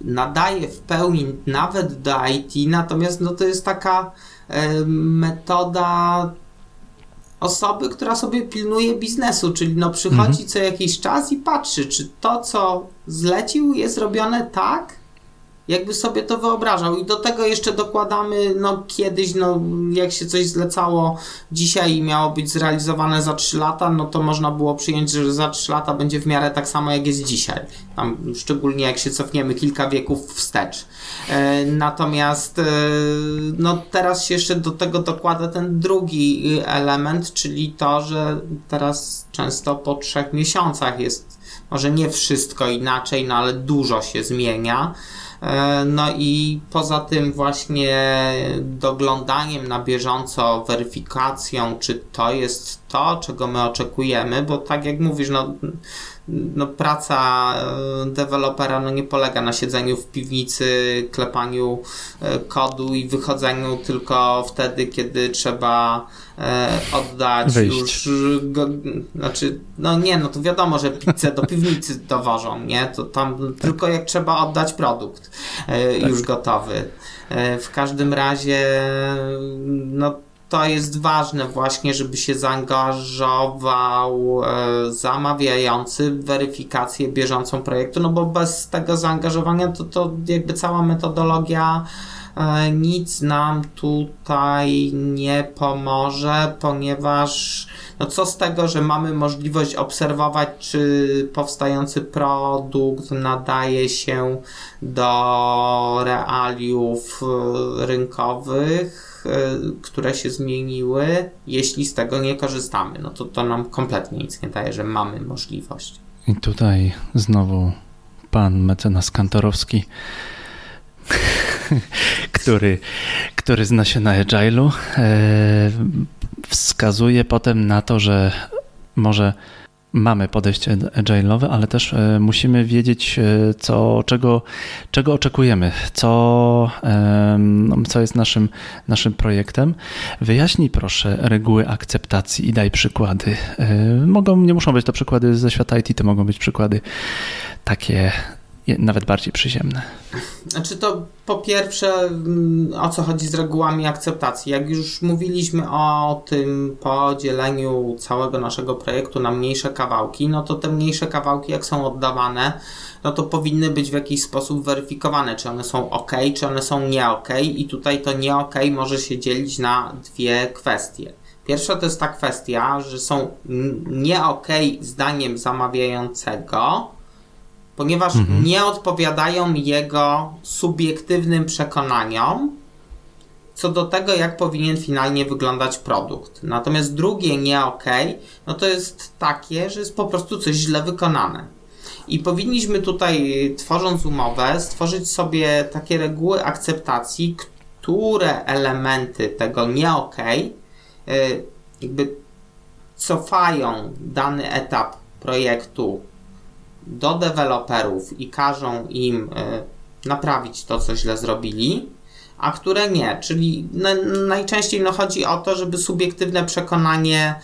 S2: nadaje w pełni nawet do IT, natomiast no to jest taka metoda osoby, która sobie pilnuje biznesu, czyli no przychodzi mhm. co jakiś czas i patrzy, czy to, co zlecił, jest robione tak, jakby sobie to wyobrażał. I do tego jeszcze dokładamy, no kiedyś, no jak się coś zlecało dzisiaj i miało być zrealizowane za 3 lata, no to można było przyjąć, że za 3 lata będzie w miarę tak samo jak jest dzisiaj. Tam, szczególnie jak się cofniemy kilka wieków wstecz. E, natomiast e, no teraz się jeszcze do tego dokłada ten drugi element, czyli to, że teraz często po trzech miesiącach jest może nie wszystko inaczej, no ale dużo się zmienia. E, no i poza tym właśnie doglądaniem na bieżąco, weryfikacją, czy to jest to, czego my oczekujemy, bo tak jak mówisz, no no, praca e, dewelopera no, nie polega na siedzeniu w piwnicy, klepaniu e, kodu i wychodzeniu tylko wtedy, kiedy trzeba e, oddać
S1: Wyjść.
S2: już go, znaczy, no nie, no to wiadomo, że pizzę do piwnicy [laughs] dowożą, nie? To tam tylko jak trzeba oddać produkt tak. już gotowy. W każdym razie no to jest ważne właśnie, żeby się zaangażował e, zamawiający w weryfikację bieżącą projektu, no bo bez tego zaangażowania to, to jakby cała metodologia nic nam tutaj nie pomoże, ponieważ no co z tego, że mamy możliwość obserwować, czy powstający produkt nadaje się do realiów e, rynkowych, E, które się zmieniły, jeśli z tego nie korzystamy, no to to nam kompletnie nic nie daje, że mamy możliwość.
S1: I tutaj znowu pan mecenas Kantorowski, [laughs] który, który zna się na agile'u, e, wskazuje potem na to, że może mamy podejście agile'owe, ale też e, musimy wiedzieć, e, co, czego, czego oczekujemy, co, co jest naszym, naszym projektem. Wyjaśnij proszę reguły akceptacji i daj przykłady. Mogą, nie muszą być to przykłady ze świata IT, to mogą być przykłady takie nawet bardziej przyziemne.
S2: Znaczy to po pierwsze, mm, o co chodzi z regułami akceptacji. Jak już mówiliśmy o tym podzieleniu całego naszego projektu na mniejsze kawałki, no to te mniejsze kawałki, jak są oddawane, no to powinny być w jakiś sposób weryfikowane, czy one są ok, czy one są nie ok. I tutaj to nie ok może się dzielić na dwie kwestie. Pierwsza to jest ta kwestia, że są nie ok zdaniem zamawiającego, ponieważ mhm. nie odpowiadają jego subiektywnym przekonaniom co do tego, jak powinien finalnie wyglądać produkt. Natomiast drugie nie ok, no to jest takie, że jest po prostu coś źle wykonane. I powinniśmy tutaj, tworząc umowę, stworzyć sobie takie reguły akceptacji, które elementy tego nie ok, jakby cofają dany etap projektu do deweloperów i każą im e, naprawić to, co źle zrobili, a które nie. Czyli najczęściej no, chodzi o to, żeby subiektywne przekonanie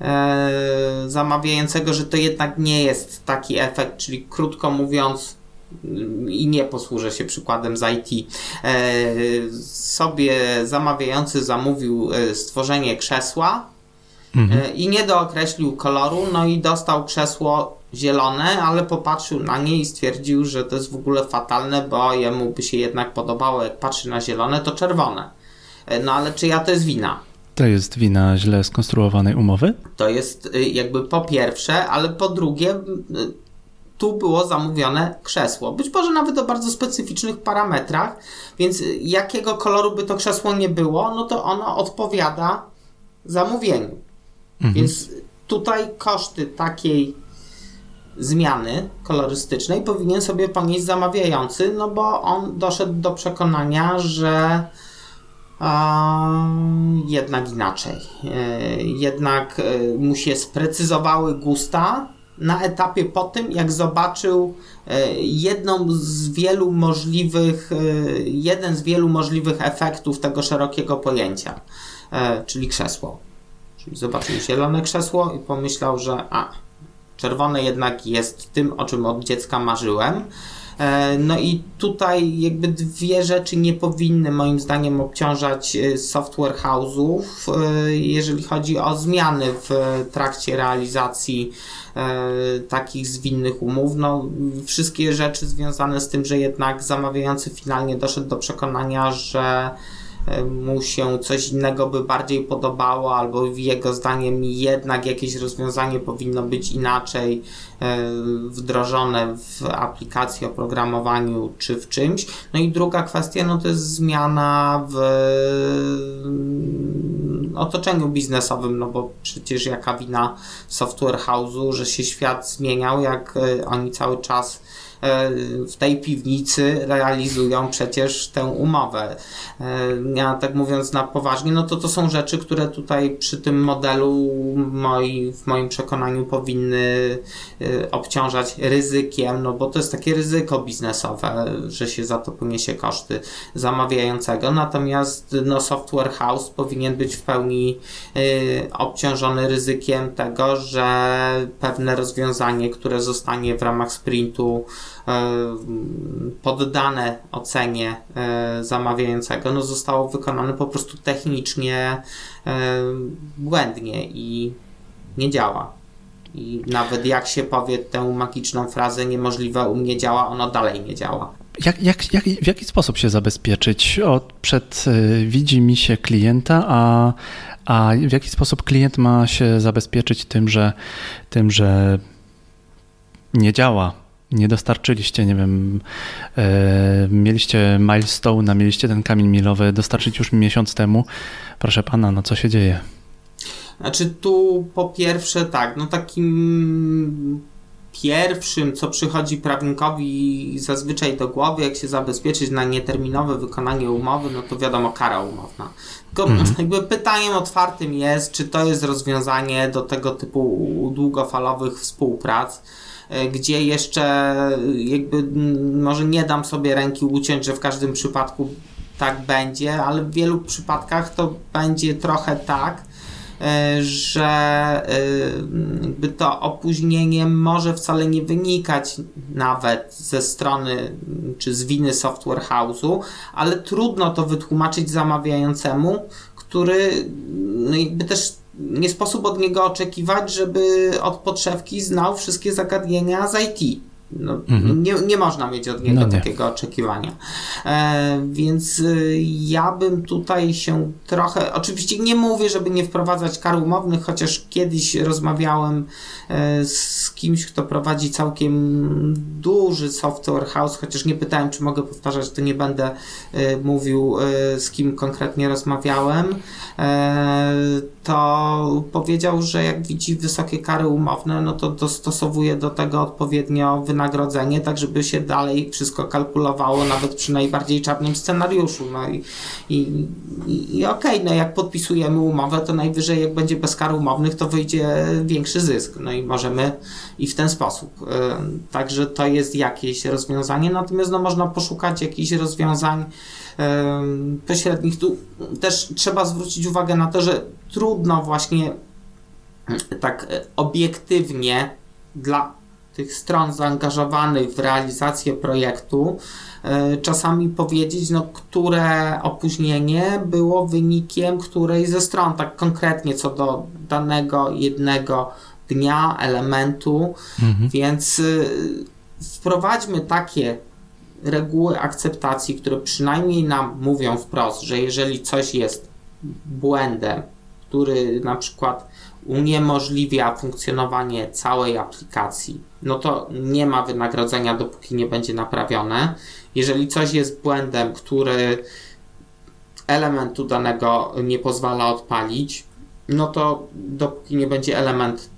S2: e, zamawiającego, że to jednak nie jest taki efekt, czyli krótko mówiąc, i nie posłużę się przykładem z IT. E, sobie zamawiający zamówił stworzenie krzesła mhm. i nie dookreślił koloru, no i dostał krzesło zielone, ale popatrzył na nie i stwierdził, że to jest w ogóle fatalne, bo jemu by się jednak podobało, jak patrzy na zielone, to czerwone. E, no ale czyja to jest wina?
S1: To jest wina źle skonstruowanej umowy?
S2: To jest y, jakby po pierwsze, ale po drugie, y, tu było zamówione krzesło. Być może nawet o bardzo specyficznych parametrach, więc jakiego koloru by to krzesło nie było, no to ono odpowiada zamówieniu. Mhm. Więc tutaj koszty takiej zmiany kolorystycznej powinien sobie ponieść zamawiający, no bo on doszedł do przekonania, że jednak inaczej. E, jednak e, mu się sprecyzowały gusta na etapie po tym, jak zobaczył e, jedną z wielu możliwych, jeden z wielu możliwych efektów tego szerokiego pojęcia, czyli krzesło. Czyli zobaczył zielone krzesło i pomyślał, że a, Czerwone jednak jest tym, o czym od dziecka marzyłem. E, no i tutaj jakby dwie rzeczy nie powinny moim zdaniem obciążać e, software house'ów, e, jeżeli chodzi o zmiany w trakcie realizacji takich zwinnych umów. No, wszystkie rzeczy związane z tym, że jednak zamawiający finalnie doszedł do przekonania, że mu się coś innego by bardziej podobało, albo jego zdaniem jednak jakieś rozwiązanie powinno być inaczej e, wdrożone w aplikacji, oprogramowaniu czy w czymś. No i druga kwestia, no to jest zmiana w mm, otoczeniu biznesowym, no bo przecież jaka wina software house'u, że się świat zmieniał, jak e, oni cały czas E, w tej piwnicy realizują przecież tę umowę. E, ja tak mówiąc na poważnie, no to to są rzeczy, które tutaj przy tym modelu moi, w moim przekonaniu powinny e, obciążać ryzykiem, no bo to jest takie ryzyko biznesowe, że się za to poniesie koszty zamawiającego. Natomiast no, software house powinien być w pełni obciążony ryzykiem tego, że pewne rozwiązanie, które zostanie w ramach sprintu E, poddane ocenie e, zamawiającego, no zostało wykonane po prostu technicznie e, błędnie i nie działa. I nawet jak się powie tę magiczną frazę niemożliwe u mnie działa, ono dalej nie działa.
S1: Jak, jak, jak, w jaki sposób się zabezpieczyć od, przed widzi mi się klienta, a, a w jaki sposób klient ma się zabezpieczyć tym, że, tym, że nie działa nie dostarczyliście, nie wiem, e, mieliście milestone, mieliście ten kamień milowy dostarczyć już miesiąc temu. Proszę pana, no co się dzieje?
S2: Znaczy tu po pierwsze tak, no takim pierwszym, co przychodzi prawnikowi zazwyczaj do głowy, jak się zabezpieczyć na nieterminowe wykonanie umowy, no to wiadomo, kara umowna. Tylko mhm. [laughs] jakby pytaniem otwartym jest, czy to jest rozwiązanie do tego typu długofalowych współprac, gdzie jeszcze jakby może nie dam sobie ręki uciąć, że w każdym przypadku tak będzie, ale w wielu przypadkach to będzie trochę tak, E, że e, to opóźnienie może wcale nie wynikać nawet ze strony czy z winy software house'u, ale trudno to wytłumaczyć zamawiającemu, który no jakby też nie sposób od niego oczekiwać, żeby od podszewki znał wszystkie zagadnienia z IT. No, mhm. nie, nie można mieć od niego no takiego oczekiwania. E, więc y, ja bym tutaj się trochę. Oczywiście nie mówię, żeby nie wprowadzać kar umownych, chociaż kiedyś rozmawiałem e, z kimś, kto prowadzi całkiem duży software house, chociaż nie pytałem, czy mogę powtarzać, to nie będę e, mówił, e, z kim konkretnie rozmawiałem. To powiedział, że jak widzi wysokie kary umowne, no to dostosowuje do tego odpowiednio wynagrodzenie, tak żeby się dalej wszystko kalkulowało, nawet przy najbardziej czarnym scenariuszu. No i, i, i, okej, okay, no jak podpisujemy umowę, to najwyżej jak będzie bez kar umownych, to wyjdzie większy zysk. No i możemy i w ten sposób. Y, także to jest jakieś rozwiązanie, natomiast no można poszukać jakichś rozwiązań pośrednich. Tu też trzeba zwrócić uwagę na to, że trudno właśnie tak obiektywnie dla tych stron zaangażowanych w realizację projektu e, czasami powiedzieć, no, które opóźnienie było wynikiem której ze stron, tak konkretnie co do danego jednego dnia, elementu, mhm. więc y, wprowadźmy takie reguły akceptacji, które przynajmniej nam mówią wprost, że jeżeli coś jest błędem, który na przykład uniemożliwia funkcjonowanie całej aplikacji, no to nie ma wynagrodzenia, dopóki nie będzie naprawione. Jeżeli coś jest błędem, który elementu danego nie pozwala odpalić, no to dopóki nie będzie element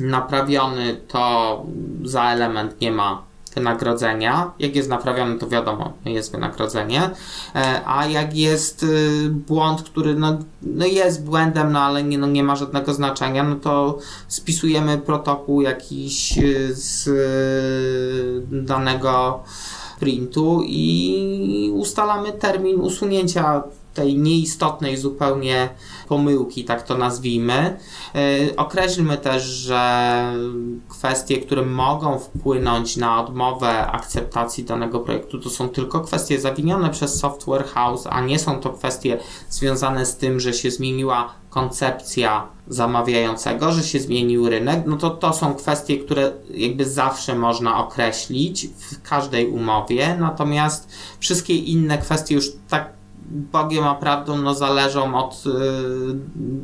S2: naprawiony, to za element nie ma wynagrodzenia. Jak jest naprawiony, to wiadomo, jest wynagrodzenie. E, a jak jest y, błąd, który no, no jest błędem, no ale nie, no nie ma żadnego znaczenia, no to spisujemy protokół jakiś y, z y, danego printu i ustalamy termin usunięcia tej nieistotnej zupełnie pomyłki, tak to nazwijmy. E, określmy też, że kwestie, które mogą wpłynąć na odmowę akceptacji danego projektu, to są tylko kwestie zawinione przez software house, a nie są to kwestie związane z tym, że się zmieniła koncepcja zamawiającego, że się zmienił rynek, no to to są kwestie, które jakby zawsze można określić w każdej umowie, natomiast wszystkie inne kwestie już tak Bogiem a prawdą no, zależą od y,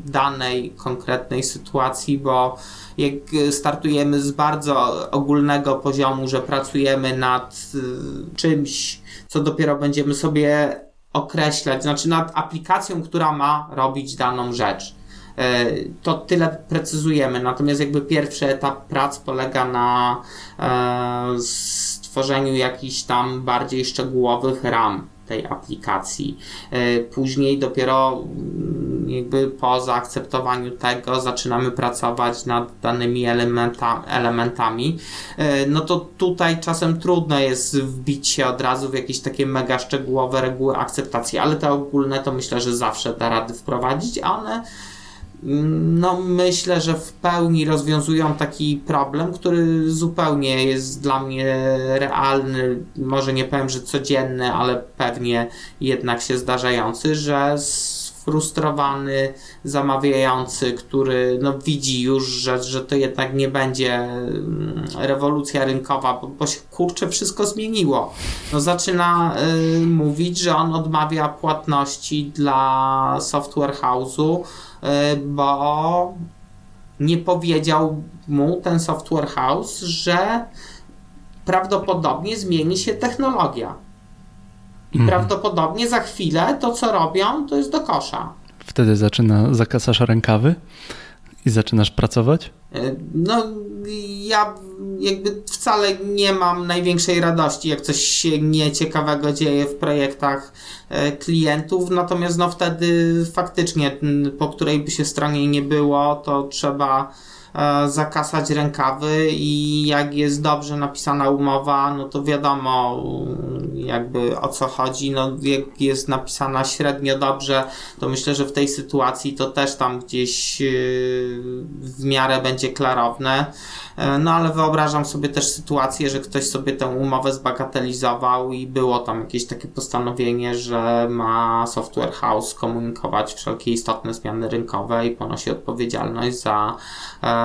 S2: danej konkretnej sytuacji, bo jak startujemy z bardzo ogólnego poziomu, że pracujemy nad y, czymś, co dopiero będziemy sobie określać, znaczy nad aplikacją, która ma robić daną rzecz. Y, to tyle precyzujemy. Natomiast jakby pierwszy etap prac polega na y, stworzeniu jakichś tam bardziej szczegółowych ram tej aplikacji. E, później dopiero mm, jakby po zaakceptowaniu tego zaczynamy pracować nad danymi elementa, elementami. E, no to tutaj czasem trudno jest wbić się od razu w jakieś takie mega szczegółowe reguły akceptacji, ale te ogólne to myślę, że zawsze da rady wprowadzić, one no myślę, że w pełni rozwiązują taki problem, który zupełnie jest dla mnie realny, może nie powiem, że codzienny, ale pewnie jednak się zdarzający, że sfrustrowany zamawiający, który no, widzi już, że, że to jednak nie będzie mm, rewolucja rynkowa, bo, bo się kurczę wszystko zmieniło. No, zaczyna y, mówić, że on odmawia płatności dla software house'u, bo nie powiedział mu ten software house, że prawdopodobnie zmieni się technologia. I mhm. prawdopodobnie za chwilę to, co robią, to jest do kosza.
S1: Wtedy zaczyna, zakaszasz rękawy I zaczynasz pracować?
S2: No, ja jakby wcale nie mam największej radości, jak coś się nieciekawego dzieje w projektach klientów, natomiast no wtedy faktycznie, po której by się stronie nie było, to trzeba E, zakasać rękawy i jak jest dobrze napisana umowa, no to wiadomo jakby o co chodzi. No jak jest napisana średnio dobrze, to myślę, że w tej sytuacji to też tam gdzieś e, w miarę będzie klarowne. E, no ale wyobrażam sobie też sytuację, że ktoś sobie tę umowę zbagatelizował i było tam jakieś takie postanowienie, że ma software house komunikować wszelkie istotne zmiany rynkowe i ponosi odpowiedzialność za e,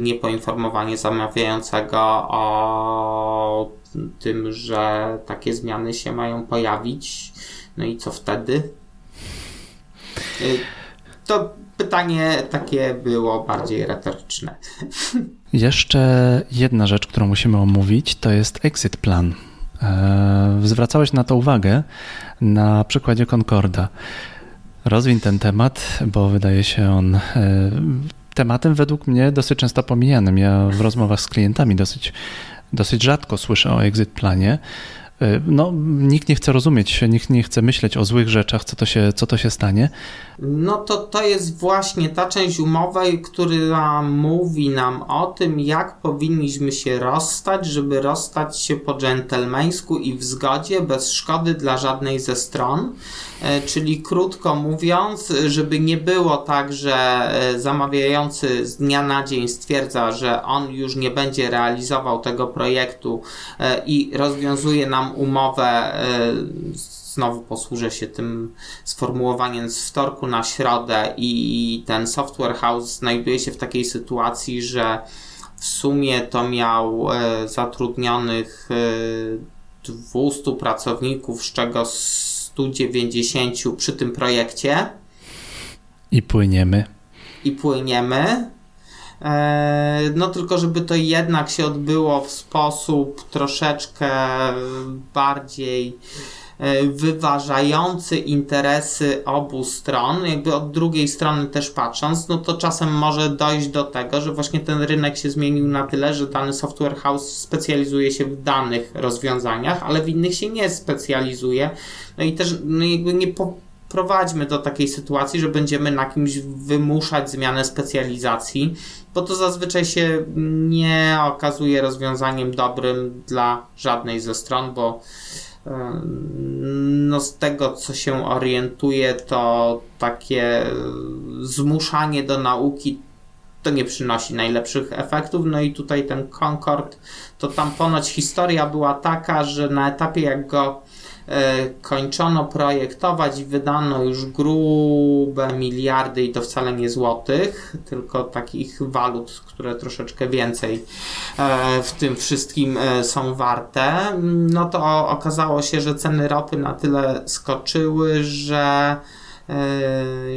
S2: niepoinformowanie zamawiającego o tym, że takie zmiany się mają pojawić. No i co wtedy? E, to pytanie takie było bardziej retoryczne. [laughs]
S1: Jeszcze jedna rzecz, którą musimy omówić, to jest exit plan. E, zwracałeś na to uwagę na przykładzie Concorda. Rozwin ten temat, bo wydaje się on e, tematem według mnie dosyć często pomijanym. Ja w rozmowach z klientami dosyć, dosyć rzadko słyszę o exit planie. E, no, nikt nie chce rozumieć, nikt nie chce myśleć o złych rzeczach, co to się, co to się stanie.
S2: No to to jest właśnie ta część umowy, która mówi nam o tym, jak powinniśmy się rozstać, żeby rozstać się po dżentelmeńsku i w zgodzie, bez szkody dla żadnej ze stron. E, czyli krótko mówiąc, żeby nie było tak, że e, zamawiający z dnia na dzień stwierdza, że on już nie będzie realizował tego projektu i rozwiązuje nam umowę znowu posłużę się tym sformułowaniem z wtorku na środę i ten software house znajduje się w takiej sytuacji, że w sumie to miał e, zatrudnionych 200 e, pracowników, z czego 190 przy tym projekcie.
S1: I płyniemy.
S2: I płyniemy. E, no tylko, żeby to jednak się odbyło w sposób troszeczkę bardziej E, wyważający interesy obu stron, jakby od drugiej strony też patrząc, no to czasem może dojść do tego, że właśnie ten rynek się zmienił na tyle, że dany software house specjalizuje się w danych rozwiązaniach, ale w innych się nie specjalizuje. No i też no jakby nie po, prowadźmy do takiej sytuacji, że będziemy na kimś wymuszać zmianę specjalizacji, bo to zazwyczaj się nie okazuje rozwiązaniem dobrym dla żadnej ze stron, bo no z tego co się orientuję, to takie zmuszanie do nauki to nie przynosi najlepszych efektów. No i tutaj ten Concord, to tam ponoć historia była taka, że na etapie jak go E, kończono projektować i wydano już grube miliardy i to wcale nie złotych, tylko takich walut, które troszeczkę więcej e, w tym wszystkim e, są warte. No to okazało się, że ceny ropy na tyle skoczyły, że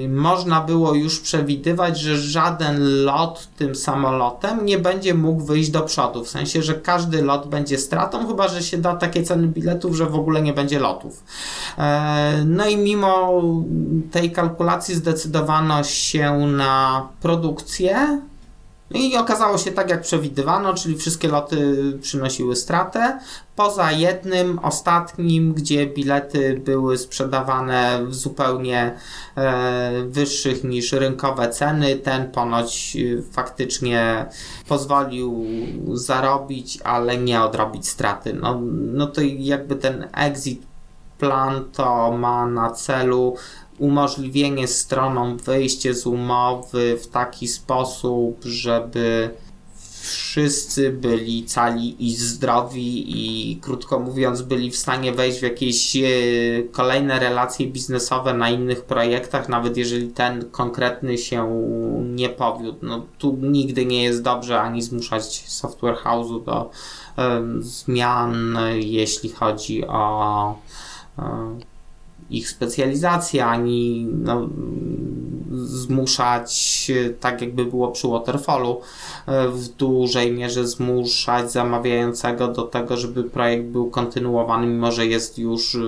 S2: można było już przewidywać, że żaden lot tym samolotem nie będzie mógł wyjść do przodu. W sensie, że każdy lot będzie stratą, chyba że się da takie ceny biletów, że w ogóle nie będzie lotów. Yy, no i mimo tej kalkulacji zdecydowano się na produkcję i okazało się tak, jak przewidywano, czyli wszystkie loty przynosiły stratę, poza jednym, ostatnim, gdzie bilety były sprzedawane w zupełnie e, wyższych niż rynkowe ceny. Ten ponoć e, faktycznie pozwolił zarobić, ale nie odrobić straty. No, no to jakby ten exit plan to ma na celu umożliwienie stronom wyjście z umowy w taki sposób, żeby wszyscy byli cali i zdrowi i krótko mówiąc byli w stanie wejść w jakieś e, kolejne relacje biznesowe na innych projektach, nawet jeżeli ten konkretny się nie powiódł. No, tu nigdy nie jest dobrze ani zmuszać software house'u do zmian, jeśli chodzi o um, ich specjalizację, ani no, zmuszać, tak jakby było przy Waterfallu, e, w dużej mierze zmuszać zamawiającego do tego, żeby projekt był kontynuowany, mimo że jest już e,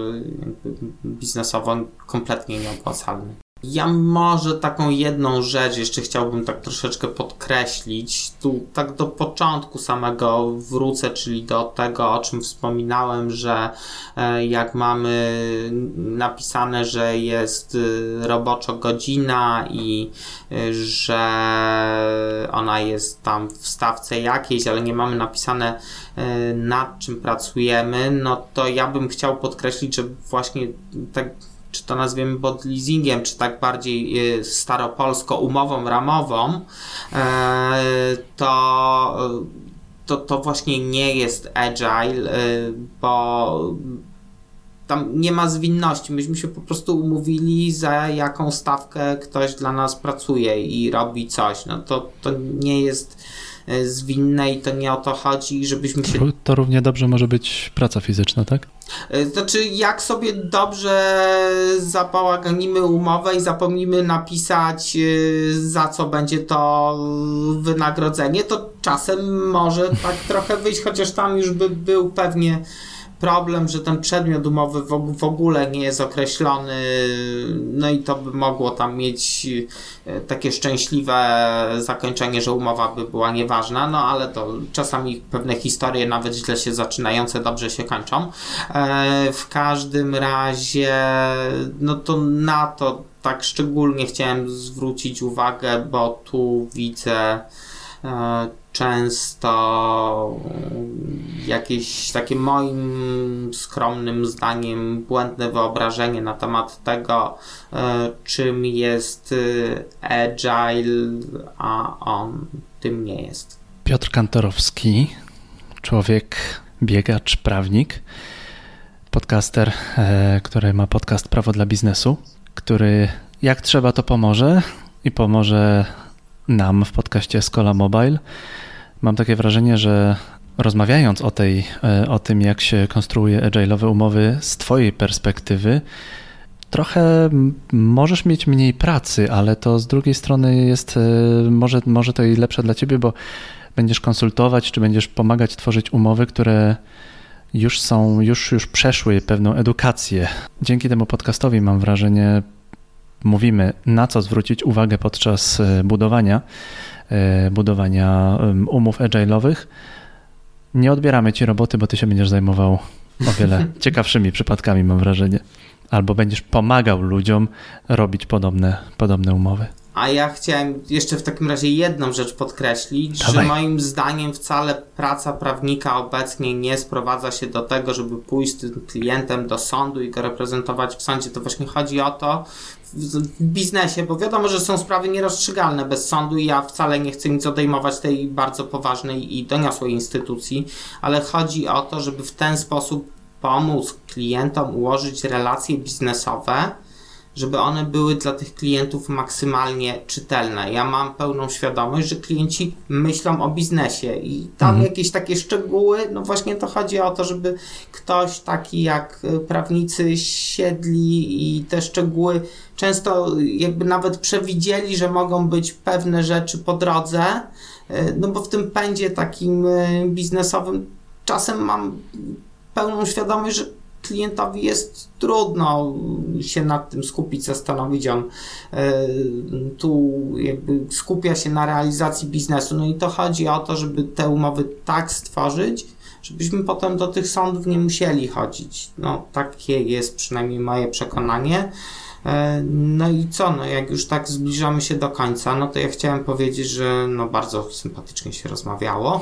S2: biznesowo kompletnie nieopłacalny. Ja może taką jedną rzecz jeszcze chciałbym tak troszeczkę podkreślić. Tu tak do początku samego wrócę, czyli do tego, o czym wspominałem, że e, jak mamy napisane, że jest e, roboczo godzina i e, że ona jest tam w stawce jakiejś, ale nie mamy napisane nad czym pracujemy, no to ja bym chciał podkreślić, że właśnie tak czy to nazwiemy bond leasingiem, czy tak bardziej y, staropolsko umową ramową, e, to, to, to właśnie nie jest agile, y, bo tam nie ma zwinności. Myśmy się po prostu umówili, za jaką stawkę ktoś dla nas pracuje i robi coś. No to, to nie jest E, zwinne i to nie o to chodzi, żebyśmy się...
S1: To równie dobrze może być praca fizyczna, tak?
S2: E, znaczy, jak sobie dobrze zabałaganimy umowę i zapomnimy napisać, e, za co będzie to wynagrodzenie, to czasem może tak trochę wyjść, chociaż tam już by był pewnie problem, że ten przedmiot umowy w, ogóle nie jest określony, no i to by mogło tam mieć e, takie szczęśliwe zakończenie, że umowa by była nieważna, no ale to czasami pewne historie, nawet źle się zaczynające, dobrze się kończą. E, w każdym razie, no to na to tak szczególnie chciałem zwrócić uwagę, bo tu widzę e, często jakieś takie moim skromnym zdaniem błędne wyobrażenie na temat tego, e, czym jest e, agile, a on tym nie jest.
S1: Piotr Kantorowski, człowiek, biegacz, prawnik, podcaster, e, który ma podcast Prawo dla biznesu, który jak trzeba to pomoże i pomoże nam w podcaście Skola Mobile. Mam takie wrażenie, że rozmawiając o, tej, e, o tym, jak się konstruuje agile'owe umowy z Twojej perspektywy, trochę możesz mieć mniej pracy, ale to z drugiej strony jest e, może, może to i lepsze dla Ciebie, bo będziesz konsultować, czy będziesz pomagać tworzyć umowy, które już są, już, już przeszły pewną edukację. Dzięki temu podcastowi mam wrażenie, mówimy, na co zwrócić uwagę podczas e, budowania, e, budowania umów agile'owych. Nie odbieramy ci roboty, bo ty się będziesz zajmował o wiele [laughs] ciekawszymi przypadkami, mam wrażenie. Albo będziesz pomagał ludziom robić podobne, podobne umowy.
S2: A ja chciałem jeszcze w takim razie jedną rzecz podkreślić, Dawaj. że moim zdaniem wcale praca prawnika obecnie nie sprowadza się do tego, żeby pójść z tym klientem do sądu i go reprezentować w sądzie. To właśnie chodzi o to, w biznesie, bo wiadomo, że są sprawy nierozstrzygalne. Bez sądu i ja wcale nie chcę nic odejmować tej bardzo poważnej i doniosłej instytucji, ale chodzi o to, żeby w ten sposób pomóc klientom ułożyć relacje biznesowe, żeby one były dla tych klientów maksymalnie czytelne. Ja mam pełną świadomość, że klienci myślą o biznesie i tam mhm. jakieś takie szczegóły, no właśnie to chodzi o to, żeby ktoś taki jak y, prawnicy siedli i te szczegóły często jakby nawet przewidzieli, że mogą być pewne rzeczy po drodze, y, no bo w tym pędzie takim y, biznesowym czasem mam pełną świadomość, że klientowi jest trudno się nad tym skupić, zastanowić. On e, tu jakby skupia się na realizacji biznesu. No i to chodzi o to, żeby te umowy tak stworzyć, żebyśmy potem do tych sądów nie musieli chodzić. No takie jest przynajmniej moje przekonanie. E, no i co, no jak już tak zbliżamy się do końca, no to ja chciałem powiedzieć, że no bardzo sympatycznie się rozmawiało.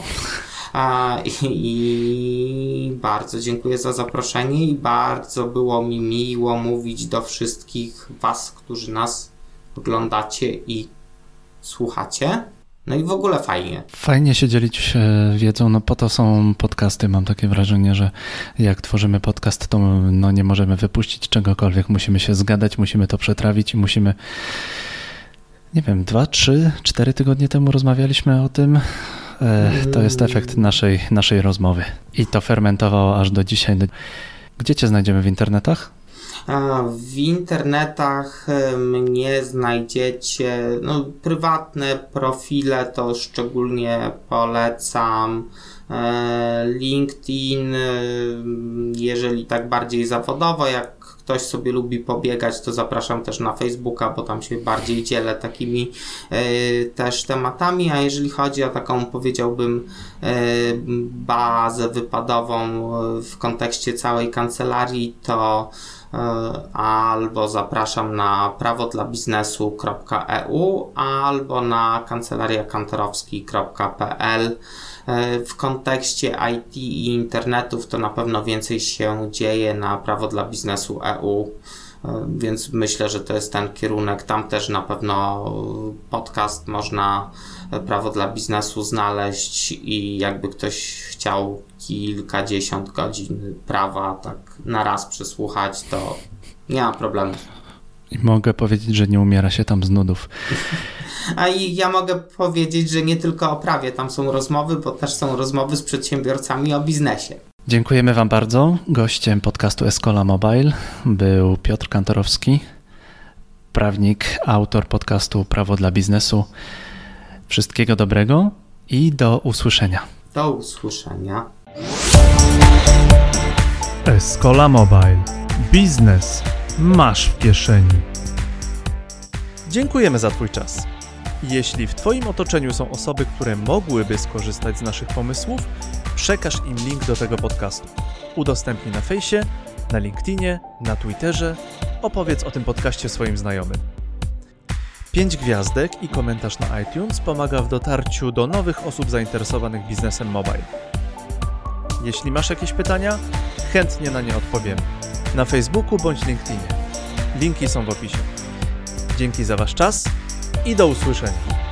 S2: I bardzo dziękuję za zaproszenie i bardzo było mi miło mówić do wszystkich Was, którzy nas oglądacie i słuchacie. No i w ogóle fajnie.
S1: Fajnie się dzielić wiedzą, no po to są podcasty. Mam takie wrażenie, że jak tworzymy podcast, to no nie możemy wypuścić czegokolwiek. Musimy się zgadać, musimy to przetrawić i musimy nie wiem, dwa, trzy, cztery tygodnie temu rozmawialiśmy o tym, E, to jest efekt naszej, naszej rozmowy. I to fermentowało aż do dzisiaj. Gdzie cię znajdziemy w internetach?
S2: W internetach e, mnie znajdziecie, no, prywatne profile to szczególnie polecam. E, LinkedIn, jeżeli tak bardziej zawodowo, jak ktoś sobie lubi pobiegać, to zapraszam też na Facebooka, bo tam się bardziej dzielę takimi y, też tematami, a jeżeli chodzi o taką powiedziałbym y, bazę wypadową w kontekście całej kancelarii, to albo zapraszam na prawodlabiznesu.eu albo na kancelariakantorowski.pl E, w kontekście IT i internetów to na pewno więcej się dzieje na prawo dla biznesu EU, e, więc myślę, że to jest ten kierunek. Tam też na pewno podcast można e, prawo dla biznesu znaleźć i jakby ktoś chciał kilkadziesiąt godzin prawa tak na raz przesłuchać, to nie ma problemu.
S1: I mogę powiedzieć, że nie umiera się tam z nudów.
S2: A i ja mogę powiedzieć, że nie tylko o prawie tam są rozmowy, bo też są rozmowy z przedsiębiorcami o biznesie.
S1: Dziękujemy Wam bardzo. Gościem podcastu Escola Mobile był Piotr Kantorowski, prawnik, autor podcastu Prawo dla Biznesu. Wszystkiego dobrego i do usłyszenia.
S2: Do usłyszenia.
S3: Escola Mobile. Biznes masz w kieszeni.
S4: Dziękujemy za Twój czas. Jeśli w Twoim otoczeniu są osoby, które mogłyby skorzystać z naszych pomysłów, przekaż im link do tego podcastu. Udostępnij na fejsie, na LinkedInie, na Twitterze, opowiedz o tym podcaście swoim znajomym. Pięć gwiazdek i komentarz na iTunes pomaga w dotarciu do nowych osób zainteresowanych biznesem mobile. Jeśli masz jakieś pytania, chętnie na nie odpowiemy. Na Facebooku bądź LinkedInie. Linki są w opisie. Dzięki za Wasz czas i do usłyszenia.